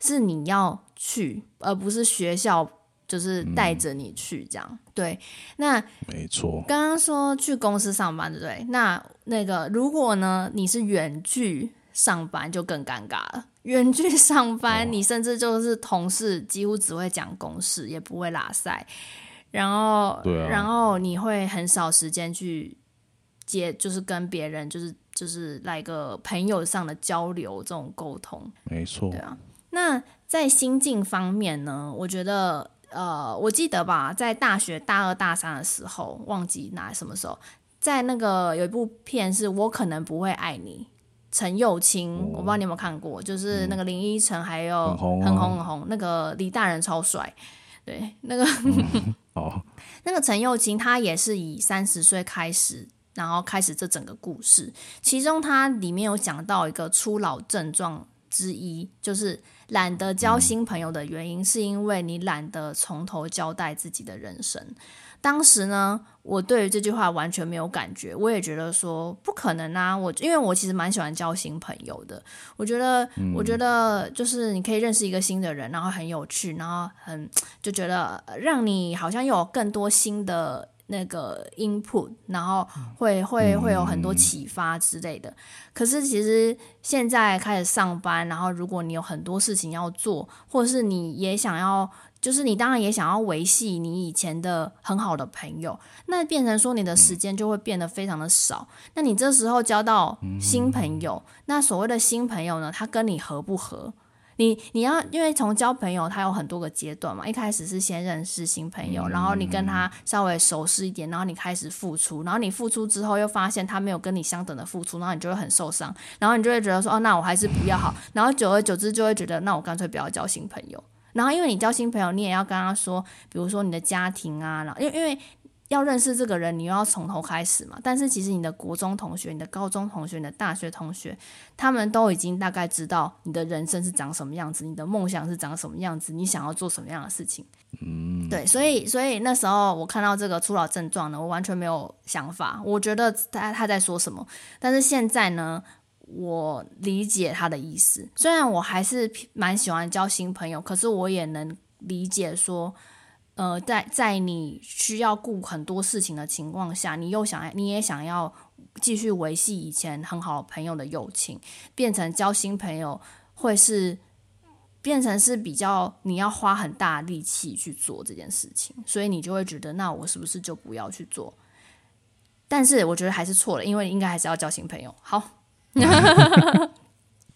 是你要去，而不是学校。就是带着你去这样，嗯、对。那没错。刚刚说去公司上班，对不对？那那个如果呢，你是远距上班，就更尴尬了。远距上班，哦、你甚至就是同事，几乎只会讲公事，也不会拉塞。然后，对啊、然后你会很少时间去接，就是跟别人，就是就是来个朋友上的交流，这种沟通。没错。对啊。那在心境方面呢？我觉得。呃，我记得吧，在大学大二大三的时候，忘记哪什么时候，在那个有一部片是我可能不会爱你，陈幼卿，哦、我不知道你有没有看过，就是那个林依晨还有很红很红，很红那个李大仁超帅，对，那个、嗯、<laughs> 哦，那个陈幼卿他也是以三十岁开始，然后开始这整个故事，其中他里面有讲到一个初老症状之一，就是。懒得交新朋友的原因，是因为你懒得从头交代自己的人生。当时呢，我对于这句话完全没有感觉，我也觉得说不可能啊。我因为我其实蛮喜欢交新朋友的，我觉得，我觉得就是你可以认识一个新的人，然后很有趣，然后很就觉得让你好像有更多新的。那个 input，然后会会会有很多启发之类的。可是其实现在开始上班，然后如果你有很多事情要做，或者是你也想要，就是你当然也想要维系你以前的很好的朋友，那变成说你的时间就会变得非常的少。那你这时候交到新朋友，那所谓的新朋友呢，他跟你合不合？你你要因为从交朋友，他有很多个阶段嘛。一开始是先认识新朋友，然后你跟他稍微熟悉一点，然后你开始付出，然后你付出之后又发现他没有跟你相等的付出，然后你就会很受伤，然后你就会觉得说哦，那我还是不要好。然后久而久之就会觉得，那我干脆不要交新朋友。然后因为你交新朋友，你也要跟他说，比如说你的家庭啊，然后因为因为。要认识这个人，你又要从头开始嘛。但是其实你的国中同学、你的高中同学、你的大学同学，他们都已经大概知道你的人生是长什么样子，你的梦想是长什么样子，你想要做什么样的事情。嗯，对，所以所以那时候我看到这个初老症状呢，我完全没有想法，我觉得他他在说什么。但是现在呢，我理解他的意思。虽然我还是蛮喜欢交新朋友，可是我也能理解说。呃，在在你需要顾很多事情的情况下，你又想你也想要继续维系以前很好朋友的友情，变成交新朋友会是变成是比较你要花很大力气去做这件事情，所以你就会觉得，那我是不是就不要去做？但是我觉得还是错了，因为应该还是要交新朋友。好，<laughs>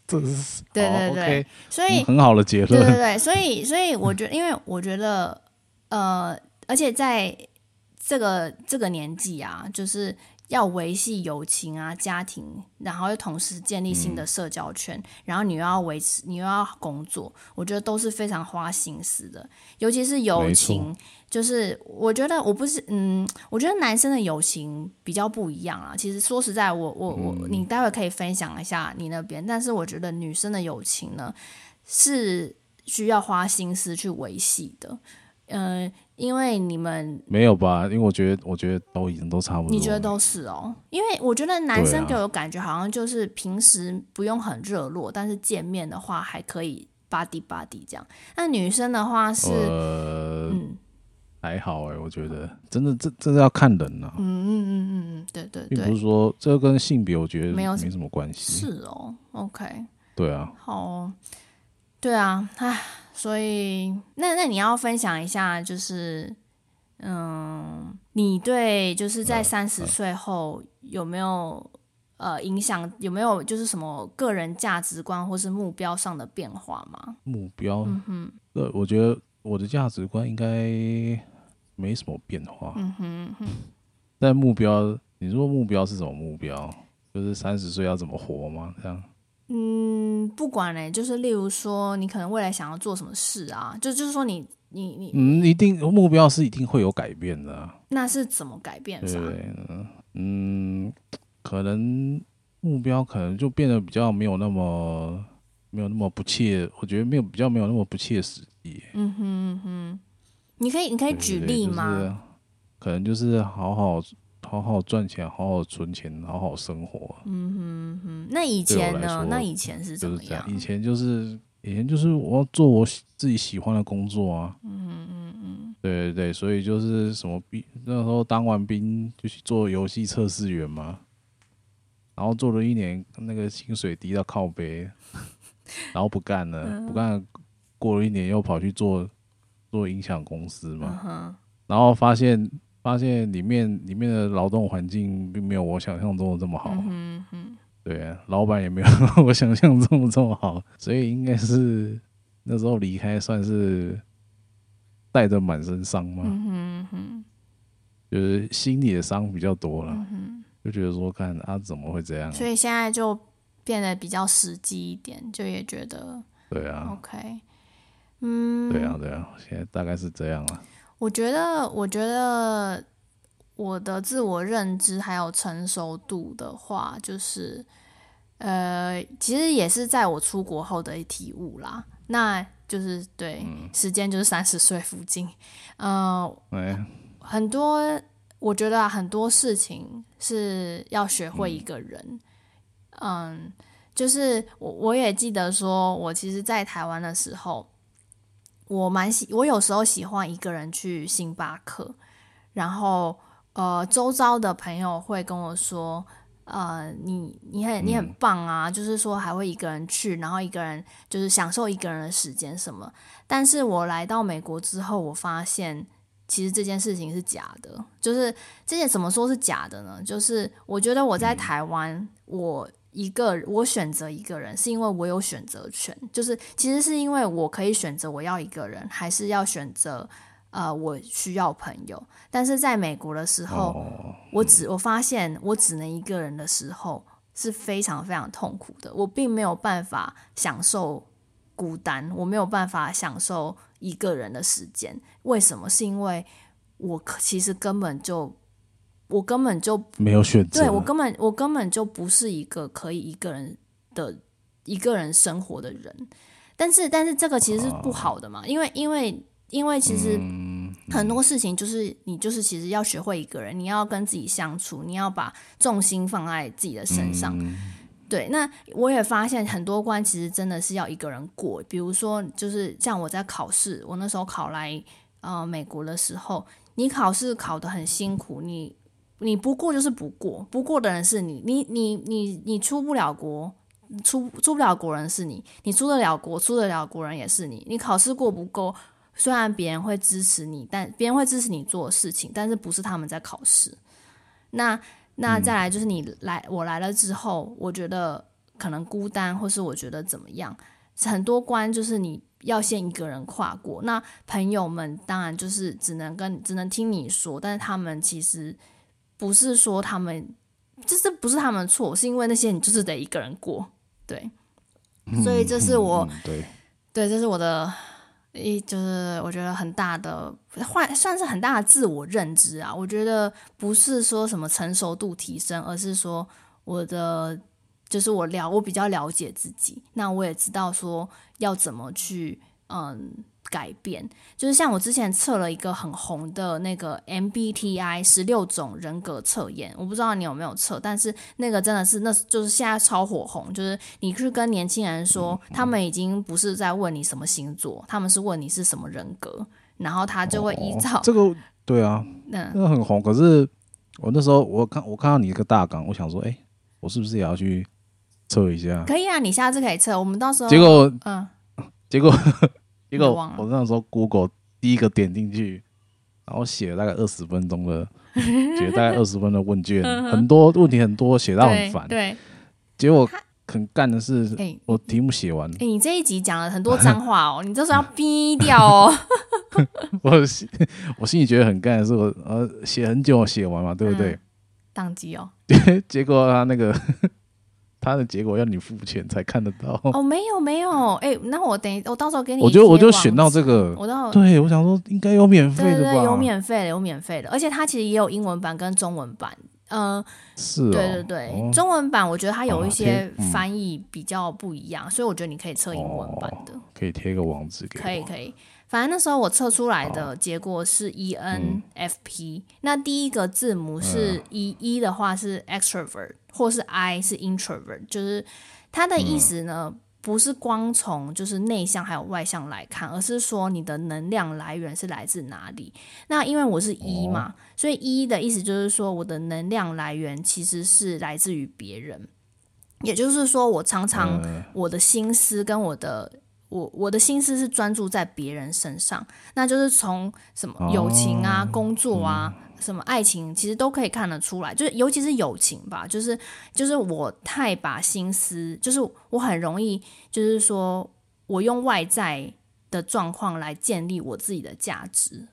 这是对对对所以很好的结论，对对对，所以所以我觉得，因为我觉得。呃，而且在这个这个年纪啊，就是要维系友情啊、家庭，然后又同时建立新的社交圈，嗯、然后你又要维持，你又要工作，我觉得都是非常花心思的。尤其是友情，就是我觉得我不是，嗯，我觉得男生的友情比较不一样啊。其实说实在，我我我，你待会可以分享一下你那边，但是我觉得女生的友情呢，是需要花心思去维系的。嗯、呃，因为你们没有吧？因为我觉得，我觉得都已经都差不多。你觉得都是哦？因为我觉得男生给我感觉好像就是平时不用很热络，啊、但是见面的话还可以吧唧吧唧这样。那女生的话是，呃、嗯，还好哎，我觉得真的这这是要看人呐、啊。嗯嗯嗯嗯嗯，对对对，并不是说这跟性别我觉得没有没什么关系。是哦，OK，对啊，好，对啊，唉。所以，那那你要分享一下，就是，嗯，你对就是在三十岁后有没有呃影响？有没有就是什么个人价值观或是目标上的变化吗？目标，嗯哼，呃，我觉得我的价值观应该没什么变化。嗯哼嗯哼，但目标，你说目标是什么目标？就是三十岁要怎么活吗？这样？嗯，不管嘞，就是例如说，你可能未来想要做什么事啊，就就是说你，你你你，嗯，一定目标是一定会有改变的啊。那是怎么改变？对，嗯，可能目标可能就变得比较没有那么没有那么不切，我觉得没有比较没有那么不切实际。嗯哼嗯哼，你可以你可以举例吗？可能就是好好。好好赚钱，好好存钱，好好生活。嗯哼哼，那以前呢？那以前是怎么样？以前就是以前就是我要做我自己喜欢的工作啊。嗯嗯嗯，对对对，所以就是什么兵，那时候当完兵就去做游戏测试员嘛。然后做了一年，那个薪水低到靠背，<laughs> 然后不干了，嗯、不干了。过了一年又跑去做做音响公司嘛。嗯、然后发现。发现里面里面的劳动环境并没有我想象中的这么好，嗯嗯，对啊，老板也没有 <laughs> 我想象中的这么好，所以应该是那时候离开算是带着满身伤嘛，嗯哼，就是心里的伤比较多了，就觉得说看啊怎么会这样，所以现在就变得比较实际一点，就也觉得对啊，OK，嗯，对啊对啊，现在大概是这样了。我觉得，我觉得我的自我认知还有成熟度的话，就是，呃，其实也是在我出国后的体悟啦。那就是对，嗯、时间就是三十岁附近，嗯、呃，哎、很多我觉得、啊、很多事情是要学会一个人，嗯，嗯，就是我我也记得说，我其实，在台湾的时候。我蛮喜，我有时候喜欢一个人去星巴克，然后呃，周遭的朋友会跟我说，呃，你你很你很棒啊，嗯、就是说还会一个人去，然后一个人就是享受一个人的时间什么。但是我来到美国之后，我发现其实这件事情是假的，就是这件怎么说是假的呢？就是我觉得我在台湾，嗯、我。一个我选择一个人，是因为我有选择权，就是其实是因为我可以选择我要一个人，还是要选择呃我需要朋友。但是在美国的时候，哦、我只我发现我只能一个人的时候是非常非常痛苦的，我并没有办法享受孤单，我没有办法享受一个人的时间。为什么？是因为我其实根本就，我根本就没有选择。对，我根本我根本就不是一个可以一个人的一个人生活的人。但是，但是这个其实是不好的嘛，啊、因为，因为，因为其实很多事情就是你就是其实要学会一个人，你要跟自己相处，你要把重心放在自己的身上。嗯、对，那我也发现很多关其实真的是要一个人过。比如说，就是像我在考试，我那时候考来呃美国的时候，你考试考得很辛苦，你你不过就是不过，不过的人是你，你你你你出不了国。出出不了国人是你，你出得了国，出得了国人也是你。你考试过不够，虽然别人会支持你，但别人会支持你做的事情，但是不是他们在考试。那那再来就是你来，我来了之后，我觉得可能孤单，或是我觉得怎么样，很多关就是你要先一个人跨过。那朋友们当然就是只能跟只能听你说，但是他们其实不是说他们，就是不是他们错，是因为那些你就是得一个人过。对，所以这是我，嗯嗯、对，对，这是我的一，就是我觉得很大的，换算是很大的自我认知啊。我觉得不是说什么成熟度提升，而是说我的，就是我了，我比较了解自己，那我也知道说要怎么去，嗯。改变就是像我之前测了一个很红的那个 MBTI 十六种人格测验，我不知道你有没有测，但是那个真的是那就是现在超火红，就是你去跟年轻人说，他们已经不是在问你什么星座，他们是问你是什么人格，然后他就会依照、哦、这个对啊，<laughs> 那那个很红。可是我那时候我看我看到你一个大纲，我想说，哎，我是不是也要去测一下？可以啊，你下次可以测，我们到时候结果嗯，结果。结果我那时候 Google 第一个点进去，然后写了大概二十分钟的，<laughs> 写大概二十分的问卷，很多问题很多，写到很烦。对，结果很干的是，我题目写完。哎，你这一集讲了很多脏话哦，<laughs> 你这是要逼掉哦。<laughs> 我心我心里觉得很干的是，我呃写很久写完嘛，对不对？当机哦。结果他那个。他的结果要你付钱才看得到。哦，没有没有，哎、欸，那我等一我到时候给你。我就我就选到这个，我到对我想说应该有免费的吧，对对对，有免费的，有免费的，而且它其实也有英文版跟中文版，嗯、呃，是、哦，对对对，哦、中文版我觉得它有一些翻译比较不一样，哦嗯、所以我觉得你可以测英文版的，哦、可以贴个网址给我，可以可以。反正那时候我测出来的结果是 ENFP，、嗯、那第一个字母是 E、嗯、E 的话是 extrovert，或是 I 是 introvert，就是它的意思呢，嗯、不是光从就是内向还有外向来看，而是说你的能量来源是来自哪里。那因为我是 E 嘛，哦、所以 E 的意思就是说我的能量来源其实是来自于别人，也就是说我常常我的心思跟我的。我我的心思是专注在别人身上，那就是从什么友情啊、哦、工作啊、嗯、什么爱情，其实都可以看得出来。就是尤其是友情吧，就是就是我太把心思，就是我很容易，就是说我用外在的状况来建立我自己的价值，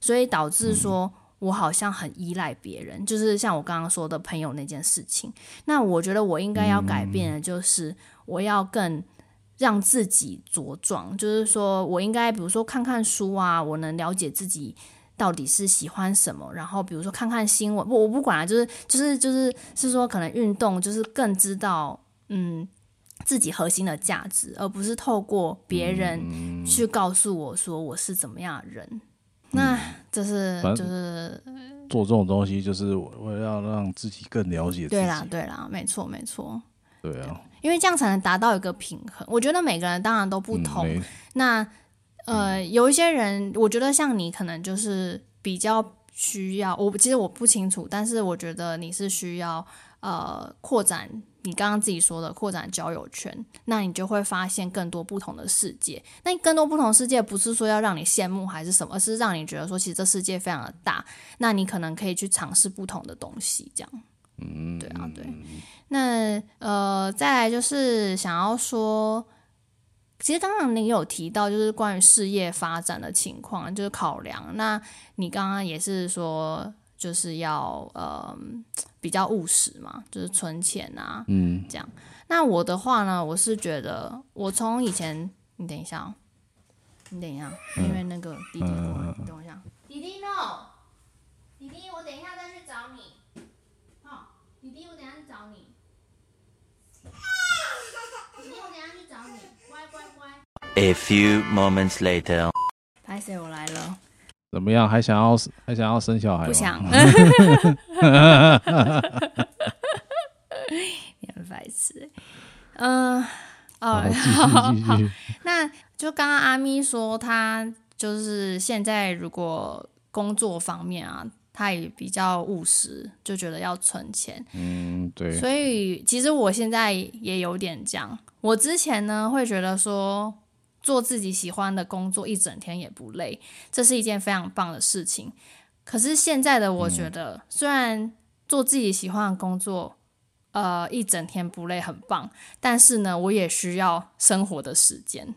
所以导致说我好像很依赖别人。嗯、就是像我刚刚说的朋友那件事情，那我觉得我应该要改变的，就是我要更。让自己茁壮，就是说我应该，比如说看看书啊，我能了解自己到底是喜欢什么。然后比如说看看新闻，不，我不管了，就是就是就是是说可能运动，就是更知道嗯自己核心的价值，而不是透过别人去告诉我说我是怎么样的人。嗯、那这是就是做这种东西，就是我要让自己更了解自己。对啦，对啦，没错，没错。对啊。因为这样才能达到一个平衡。我觉得每个人当然都不同。嗯、那呃，嗯、有一些人，我觉得像你，可能就是比较需要。我其实我不清楚，但是我觉得你是需要呃扩展你刚刚自己说的扩展交友圈，那你就会发现更多不同的世界。那更多不同世界不是说要让你羡慕还是什么，而是让你觉得说其实这世界非常的大。那你可能可以去尝试不同的东西，这样。嗯，对啊，对。那呃，再来就是想要说，其实刚刚你有提到，就是关于事业发展的情况，就是考量。那你刚刚也是说，就是要呃比较务实嘛，就是存钱啊，嗯，这样。那我的话呢，我是觉得，我从以前，你等一下哦。你等一下，因为那个弟弟过来，你等我一下。弟弟 no，弟弟，我等一下再去找你。好，弟弟，我等下去找你。弟弟，我等下去找你。乖乖乖。A few moments later。拍谢，我来了。怎么样？还想要还想要生小孩吗？不想。<laughs> <laughs> 嗯，哦，好，<laughs> 好，好，那就刚刚阿咪说，他就是现在如果工作方面啊，他也比较务实，就觉得要存钱。嗯，对。所以其实我现在也有点这样。我之前呢会觉得说，做自己喜欢的工作一整天也不累，这是一件非常棒的事情。可是现在的我觉得，嗯、虽然做自己喜欢的工作。呃，一整天不累很棒，但是呢，我也需要生活的时间。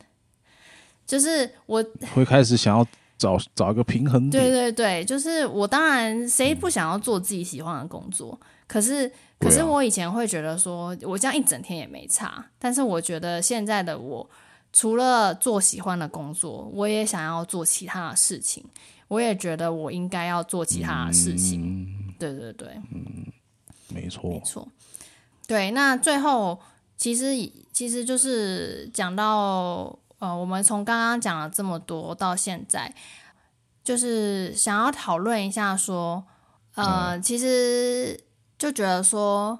就是我会开始想要找找一个平衡点。对对对，就是我当然谁不想要做自己喜欢的工作？嗯、可是可是我以前会觉得说，我这样一整天也没差。但是我觉得现在的我，除了做喜欢的工作，我也想要做其他的事情。我也觉得我应该要做其他的事情。嗯、对对对，嗯，没错，没错。对，那最后其实其实就是讲到呃，我们从刚刚讲了这么多到现在，就是想要讨论一下说，呃，嗯、其实就觉得说，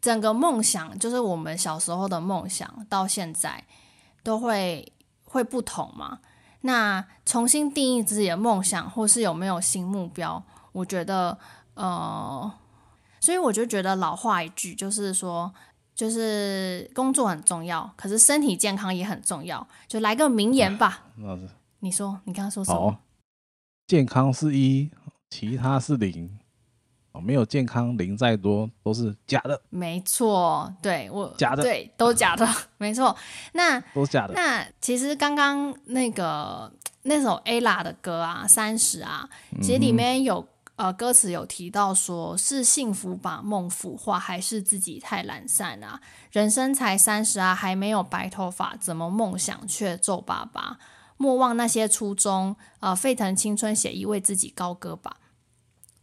整个梦想就是我们小时候的梦想，到现在都会会不同嘛。那重新定义自己的梦想，或是有没有新目标，我觉得呃。所以我就觉得老话一句，就是说，就是工作很重要，可是身体健康也很重要。就来个名言吧。你说，你刚刚说什么？好，健康是一，其他是零。哦，没有健康，零再多都是假的。没错，对我假的，对，都假的，<laughs> 没错。那都假的。那其实刚刚那个那首 Ella 的歌啊，三十啊，其实里面有。呃，歌词有提到说，是幸福把梦腐化，还是自己太懒散啊？人生才三十啊，还没有白头发，怎么梦想却皱巴巴？莫忘那些初衷，呃，沸腾青春写意，为自己高歌吧。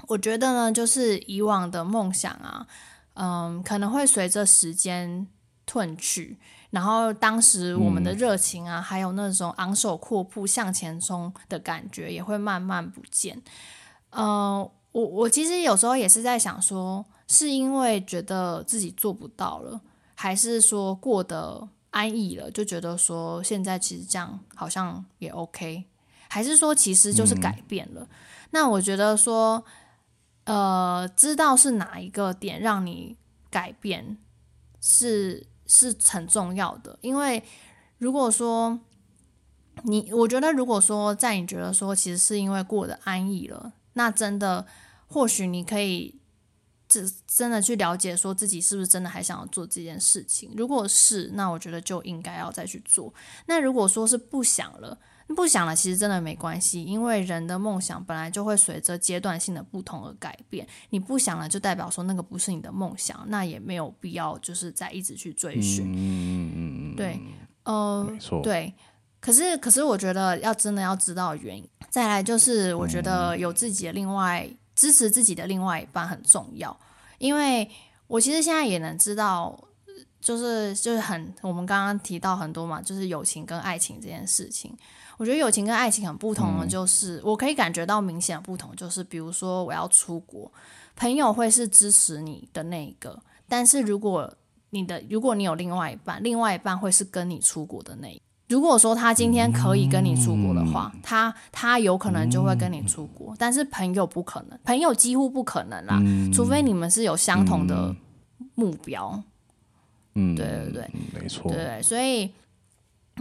我觉得呢，就是以往的梦想啊，嗯、呃，可能会随着时间褪去，然后当时我们的热情啊，嗯、还有那种昂首阔步向前冲的感觉，也会慢慢不见。嗯、呃，我我其实有时候也是在想说，是因为觉得自己做不到了，还是说过得安逸了，就觉得说现在其实这样好像也 OK，还是说其实就是改变了？嗯、那我觉得说，呃，知道是哪一个点让你改变是是很重要的，因为如果说你，我觉得如果说在你觉得说其实是因为过得安逸了。那真的，或许你可以真真的去了解，说自己是不是真的还想要做这件事情。如果是，那我觉得就应该要再去做。那如果说是不想了，不想了，其实真的没关系，因为人的梦想本来就会随着阶段性的不同而改变。你不想了，就代表说那个不是你的梦想，那也没有必要就是再一直去追寻。嗯嗯嗯，对，呃，没错，对。可是，可是，我觉得要真的要知道原因。再来就是，我觉得有自己的另外、嗯、支持自己的另外一半很重要。因为我其实现在也能知道，就是就是很我们刚刚提到很多嘛，就是友情跟爱情这件事情。我觉得友情跟爱情很不同的，就是、嗯、我可以感觉到明显的不同，就是比如说我要出国，朋友会是支持你的那一个，但是如果你的如果你有另外一半，另外一半会是跟你出国的那一个。如果说他今天可以跟你出国的话，嗯、他他有可能就会跟你出国，嗯、但是朋友不可能，朋友几乎不可能啦，嗯、除非你们是有相同的目标。嗯，对对对，没错，对对，所以，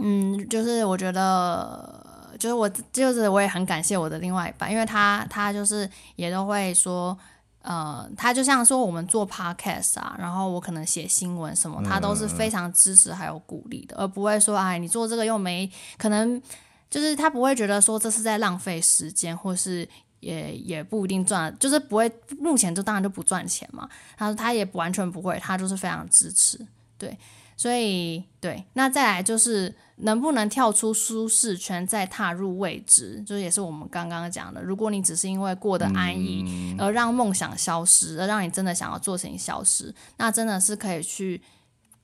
嗯，就是我觉得，就是我就是我也很感谢我的另外一半，因为他他就是也都会说。呃，他就像说我们做 podcast 啊，然后我可能写新闻什么，他都是非常支持还有鼓励的，而不会说哎，你做这个又没可能，就是他不会觉得说这是在浪费时间，或是也也不一定赚，就是不会，目前就当然就不赚钱嘛。他说他也完全不会，他就是非常支持，对，所以对，那再来就是能不能跳出舒适圈再踏入未知，就是也是我们刚刚讲的。如果你只是因为过得安逸而让梦想消失，而让你真的想要做事情消失，那真的是可以去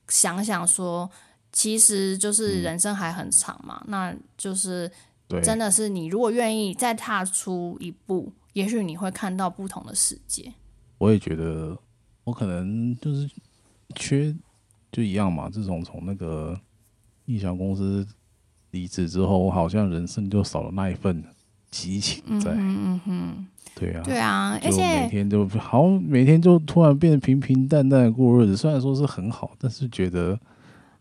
想想说，其实就是人生还很长嘛，那就是真的是你如果愿意再踏出一步，也许你会看到不同的世界。我也觉得，我可能就是缺。就一样嘛，自从从那个音响公司离职之后，我好像人生就少了那一份激情在。嗯嗯嗯，对啊，对啊，而且每天就好，每天就突然变得平平淡淡的过日子。虽然说是很好，但是觉得，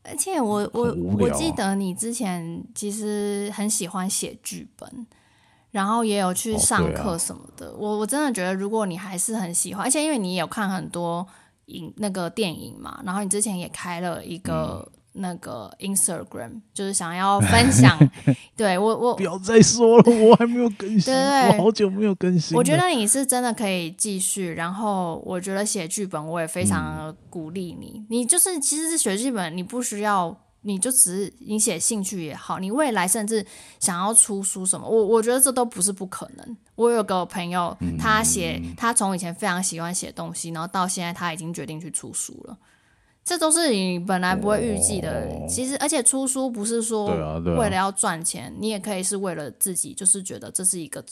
而且我我我记得你之前其实很喜欢写剧本，然后也有去上课什么的。哦啊、我我真的觉得，如果你还是很喜欢，而且因为你也有看很多。影那个电影嘛，然后你之前也开了一个那个 Instagram，、嗯、就是想要分享。<laughs> 对我我不要再说了，我还没有更新，对我好久没有更新。我觉得你是真的可以继续，然后我觉得写剧本我也非常鼓励你。嗯、你就是其实是写剧本，你不需要。你就只是你写兴趣也好，你未来甚至想要出书什么，我我觉得这都不是不可能。我有个朋友，他写他从以前非常喜欢写东西，然后到现在他已经决定去出书了。这都是你本来不会预计的。其实，而且出书不是说为了要赚钱，你也可以是为了自己，就是觉得这是一个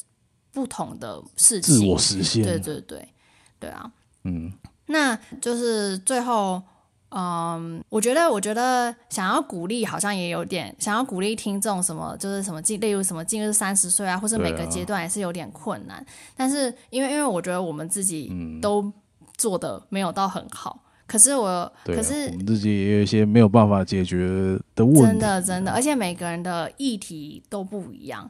不同的事情，自我实现。对对对，对啊，嗯，那就是最后。嗯，我觉得，我觉得想要鼓励，好像也有点想要鼓励听众什么，就是什么进，例如什么进入三十岁啊，或是每个阶段也是有点困难。啊、但是因为，因为我觉得我们自己都做的没有到很好，嗯、可是我，啊、可是我们自己也有一些没有办法解决的问题，真的，真的，而且每个人的议题都不一样。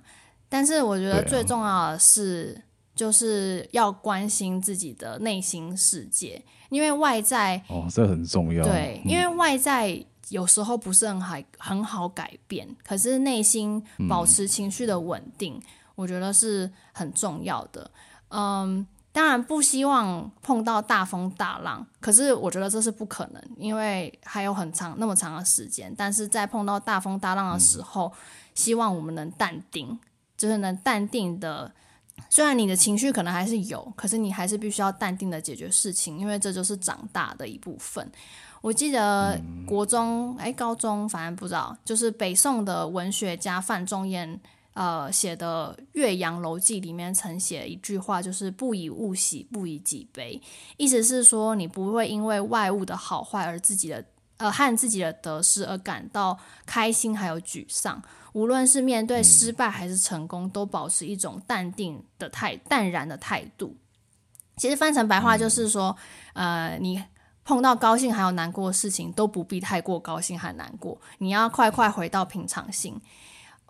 但是我觉得最重要的是，就是要关心自己的内心世界。因为外在哦，这很重要。对，因为外在有时候不是很好很好改变，嗯、可是内心保持情绪的稳定，嗯、我觉得是很重要的。嗯，当然不希望碰到大风大浪，可是我觉得这是不可能，因为还有很长那么长的时间。但是在碰到大风大浪的时候，嗯、希望我们能淡定，就是能淡定的。虽然你的情绪可能还是有，可是你还是必须要淡定的解决事情，因为这就是长大的一部分。我记得国中哎、嗯，高中反正不知道，就是北宋的文学家范仲淹呃写的《岳阳楼记》里面曾写一句话，就是“不以物喜，不以己悲”，意思是说你不会因为外物的好坏而自己的呃和自己的得失而感到开心还有沮丧。无论是面对失败还是成功，嗯、都保持一种淡定的态、淡然的态度。其实翻成白话就是说，嗯、呃，你碰到高兴还有难过的事情，都不必太过高兴和难过，你要快快回到平常心。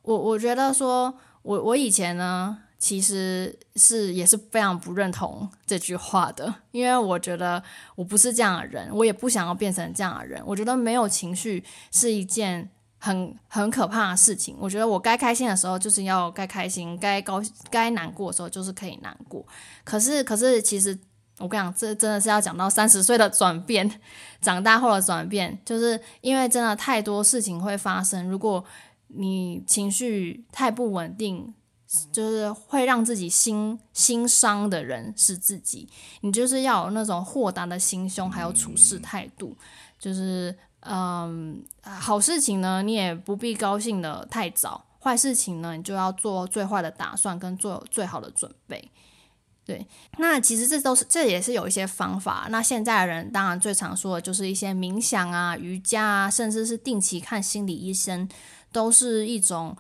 我我觉得说，我我以前呢，其实是也是非常不认同这句话的，因为我觉得我不是这样的人，我也不想要变成这样的人。我觉得没有情绪是一件。很很可怕的事情，我觉得我该开心的时候就是要该开心，该高该难过的时候就是可以难过。可是可是，其实我跟你讲，这真的是要讲到三十岁的转变，长大后的转变，就是因为真的太多事情会发生。如果你情绪太不稳定，就是会让自己心心伤的人是自己。你就是要有那种豁达的心胸，还有处事态度，就是。嗯，好事情呢，你也不必高兴得太早；坏事情呢，你就要做最坏的打算，跟做最好的准备。对，那其实这都是，这也是有一些方法。那现在的人当然最常说的就是一些冥想啊、瑜伽啊，甚至是定期看心理医生，都是一种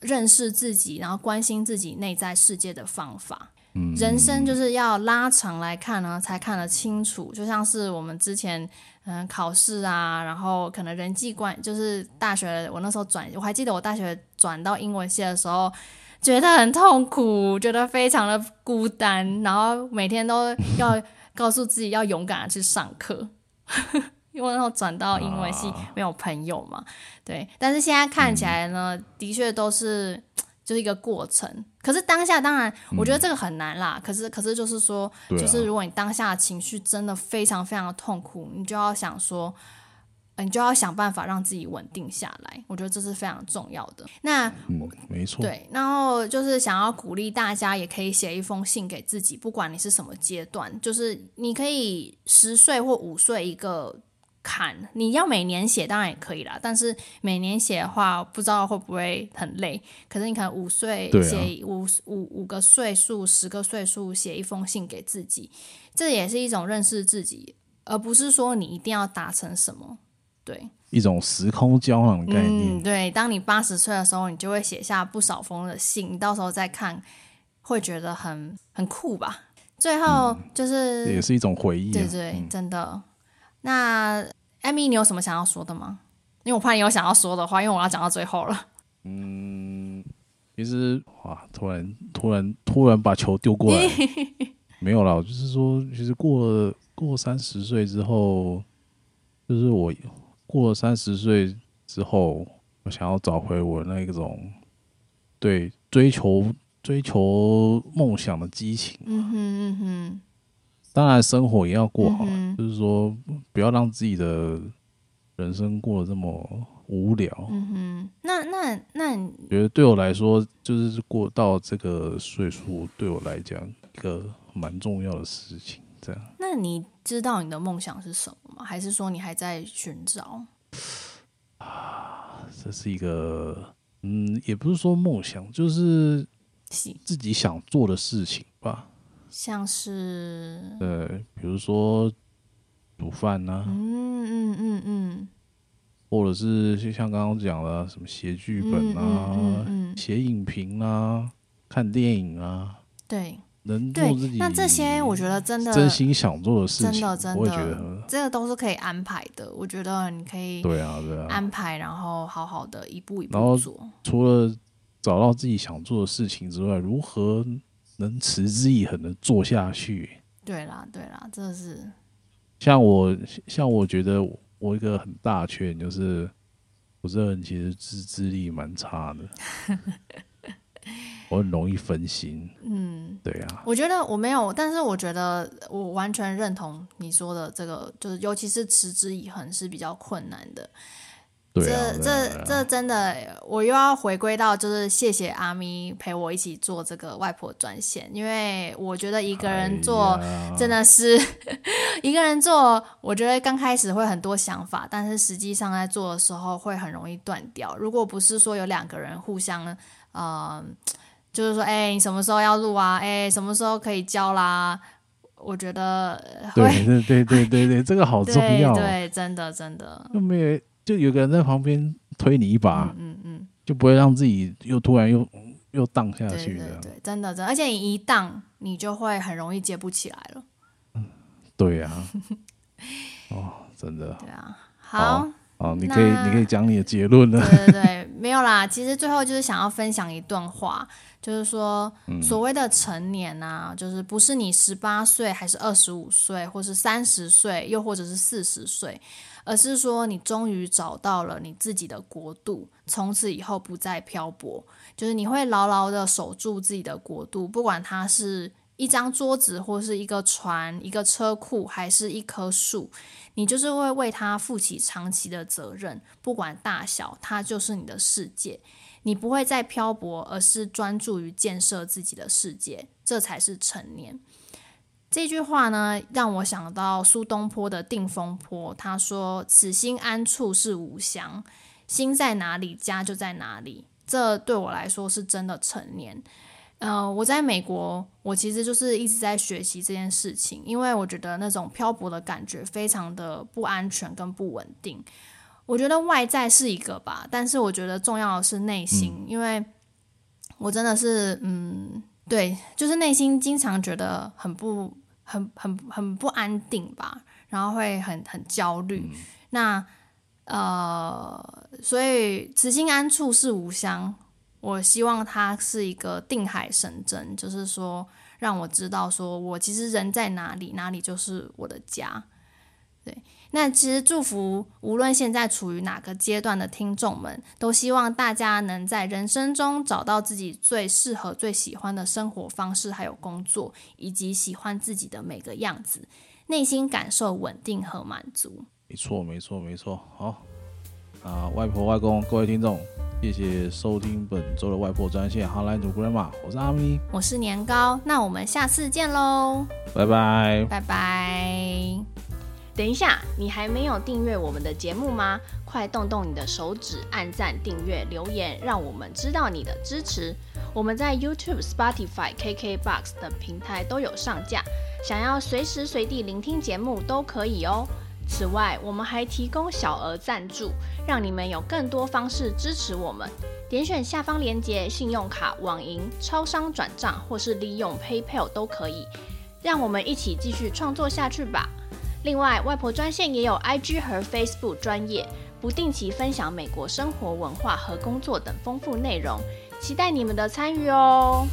认识自己，然后关心自己内在世界的方法。嗯，人生就是要拉长来看呢，才看得清楚。就像是我们之前。嗯，考试啊，然后可能人际关，就是大学，我那时候转，我还记得我大学转到英文系的时候，觉得很痛苦，觉得非常的孤单，然后每天都要 <laughs> 告诉自己要勇敢的去上课，因为那时候转到英文系没有朋友嘛，对。但是现在看起来呢，嗯、的确都是。就是一个过程，可是当下当然，我觉得这个很难啦。嗯、可是，可是就是说，啊、就是如果你当下的情绪真的非常非常的痛苦，你就要想说，你就要想办法让自己稳定下来。我觉得这是非常重要的。那嗯，没错。对，然后就是想要鼓励大家，也可以写一封信给自己，不管你是什么阶段，就是你可以十岁或五岁一个。坎，你要每年写当然也可以啦，但是每年写的话，不知道会不会很累。可是你可能五岁写五五五个岁数，十个岁数写一封信给自己，这也是一种认识自己，而不是说你一定要达成什么。对，一种时空胶囊的概念。嗯，对，当你八十岁的时候，你就会写下不少封的信，你到时候再看，会觉得很很酷吧。最后就是、嗯、也是一种回忆、啊，对对，嗯、真的。那艾米，你有什么想要说的吗？因为我怕你有想要说的话，因为我要讲到最后了。嗯，其实哇，突然突然突然把球丢过来，<laughs> 没有啦，我就是说，其实过了过三十岁之后，就是我过了三十岁之后，我想要找回我那一种对追求追求梦想的激情。嗯哼嗯哼。当然，生活也要过好，嗯、就是说，不要让自己的人生过得这么无聊。嗯哼，那那那，你觉得对我来说，就是过到这个岁数，对我来讲一个蛮重要的事情。这样，那你知道你的梦想是什么吗？还是说你还在寻找？啊，<sighs> 这是一个，嗯，也不是说梦想，就是自己想做的事情吧。像是对，比如说煮饭呐、啊，嗯嗯嗯嗯，或者是就像刚刚讲的什么写剧本啊，写、嗯嗯嗯、影评啊，看电影啊，对，能做自己。那这些我觉得真的真心想做的事情，真的真的，我会觉得这个都是可以安排的。我觉得你可以对啊对啊安排，然后好好的一步一步做。除了找到自己想做的事情之外，如何？能持之以恒的做下去。对啦，对啦，这是像我，像我觉得我一个很大的缺点就是，我这人其实自制力蛮差的，<laughs> 我很容易分心。嗯，对啊。我觉得我没有，但是我觉得我完全认同你说的这个，就是尤其是持之以恒是比较困难的。对啊、这这这真的，我又要回归到就是谢谢阿咪陪我一起做这个外婆专线，因为我觉得一个人做真的是、<laughs> 哎、一个人做，我觉得刚开始会很多想法，但是实际上在做的时候会很容易断掉。如果不是说有两个人互相，嗯、呃，就是说，哎，你什么时候要录啊？哎，什么时候可以交啦？我觉得，对对对对对对，<laughs> 这个好重要，对，对，真的真的。又没有。就有个人在旁边推你一把，嗯嗯，嗯，就不会让自己又突然又又荡下去对对对，真的真的，而且你一荡，你就会很容易接不起来了。嗯，对呀、啊，<laughs> 哦，真的。对啊，好，哦，你可以你可以讲你的结论了。对对对，<laughs> 没有啦，其实最后就是想要分享一段话。就是说，所谓的成年啊，就是不是你十八岁，还是二十五岁，或是三十岁，又或者是四十岁，而是说你终于找到了你自己的国度，从此以后不再漂泊。就是你会牢牢的守住自己的国度，不管它是一张桌子，或是一个船、一个车库，还是一棵树，你就是会为它负起长期的责任，不管大小，它就是你的世界。你不会再漂泊，而是专注于建设自己的世界，这才是成年。这句话呢，让我想到苏东坡的《定风波》，他说：“此心安处是吾乡，心在哪里，家就在哪里。”这对我来说是真的成年。呃，我在美国，我其实就是一直在学习这件事情，因为我觉得那种漂泊的感觉非常的不安全跟不稳定。我觉得外在是一个吧，但是我觉得重要的是内心，嗯、因为我真的是，嗯，对，就是内心经常觉得很不、很、很、很不安定吧，然后会很、很焦虑。嗯、那呃，所以此心安处是吾乡，我希望它是一个定海神针，就是说让我知道，说我其实人在哪里，哪里就是我的家。对。那其实祝福，无论现在处于哪个阶段的听众们，都希望大家能在人生中找到自己最适合、最喜欢的生活方式，还有工作，以及喜欢自己的每个样子，内心感受稳定和满足。没错，没错，没错。好，啊，外婆、外公，各位听众，谢谢收听本周的外婆专线。Hotline to Grandma，我是阿咪，我是年糕，那我们下次见喽，拜拜，拜拜。等一下，你还没有订阅我们的节目吗？快动动你的手指，按赞、订阅、留言，让我们知道你的支持。我们在 YouTube、Spotify、KKBox 等平台都有上架，想要随时随地聆听节目都可以哦。此外，我们还提供小额赞助，让你们有更多方式支持我们。点选下方链接，信用卡、网银、超商转账，或是利用 PayPal 都可以。让我们一起继续创作下去吧。另外，外婆专线也有 IG 和 Facebook 专业，不定期分享美国生活文化和工作等丰富内容。期待你们的参与哦！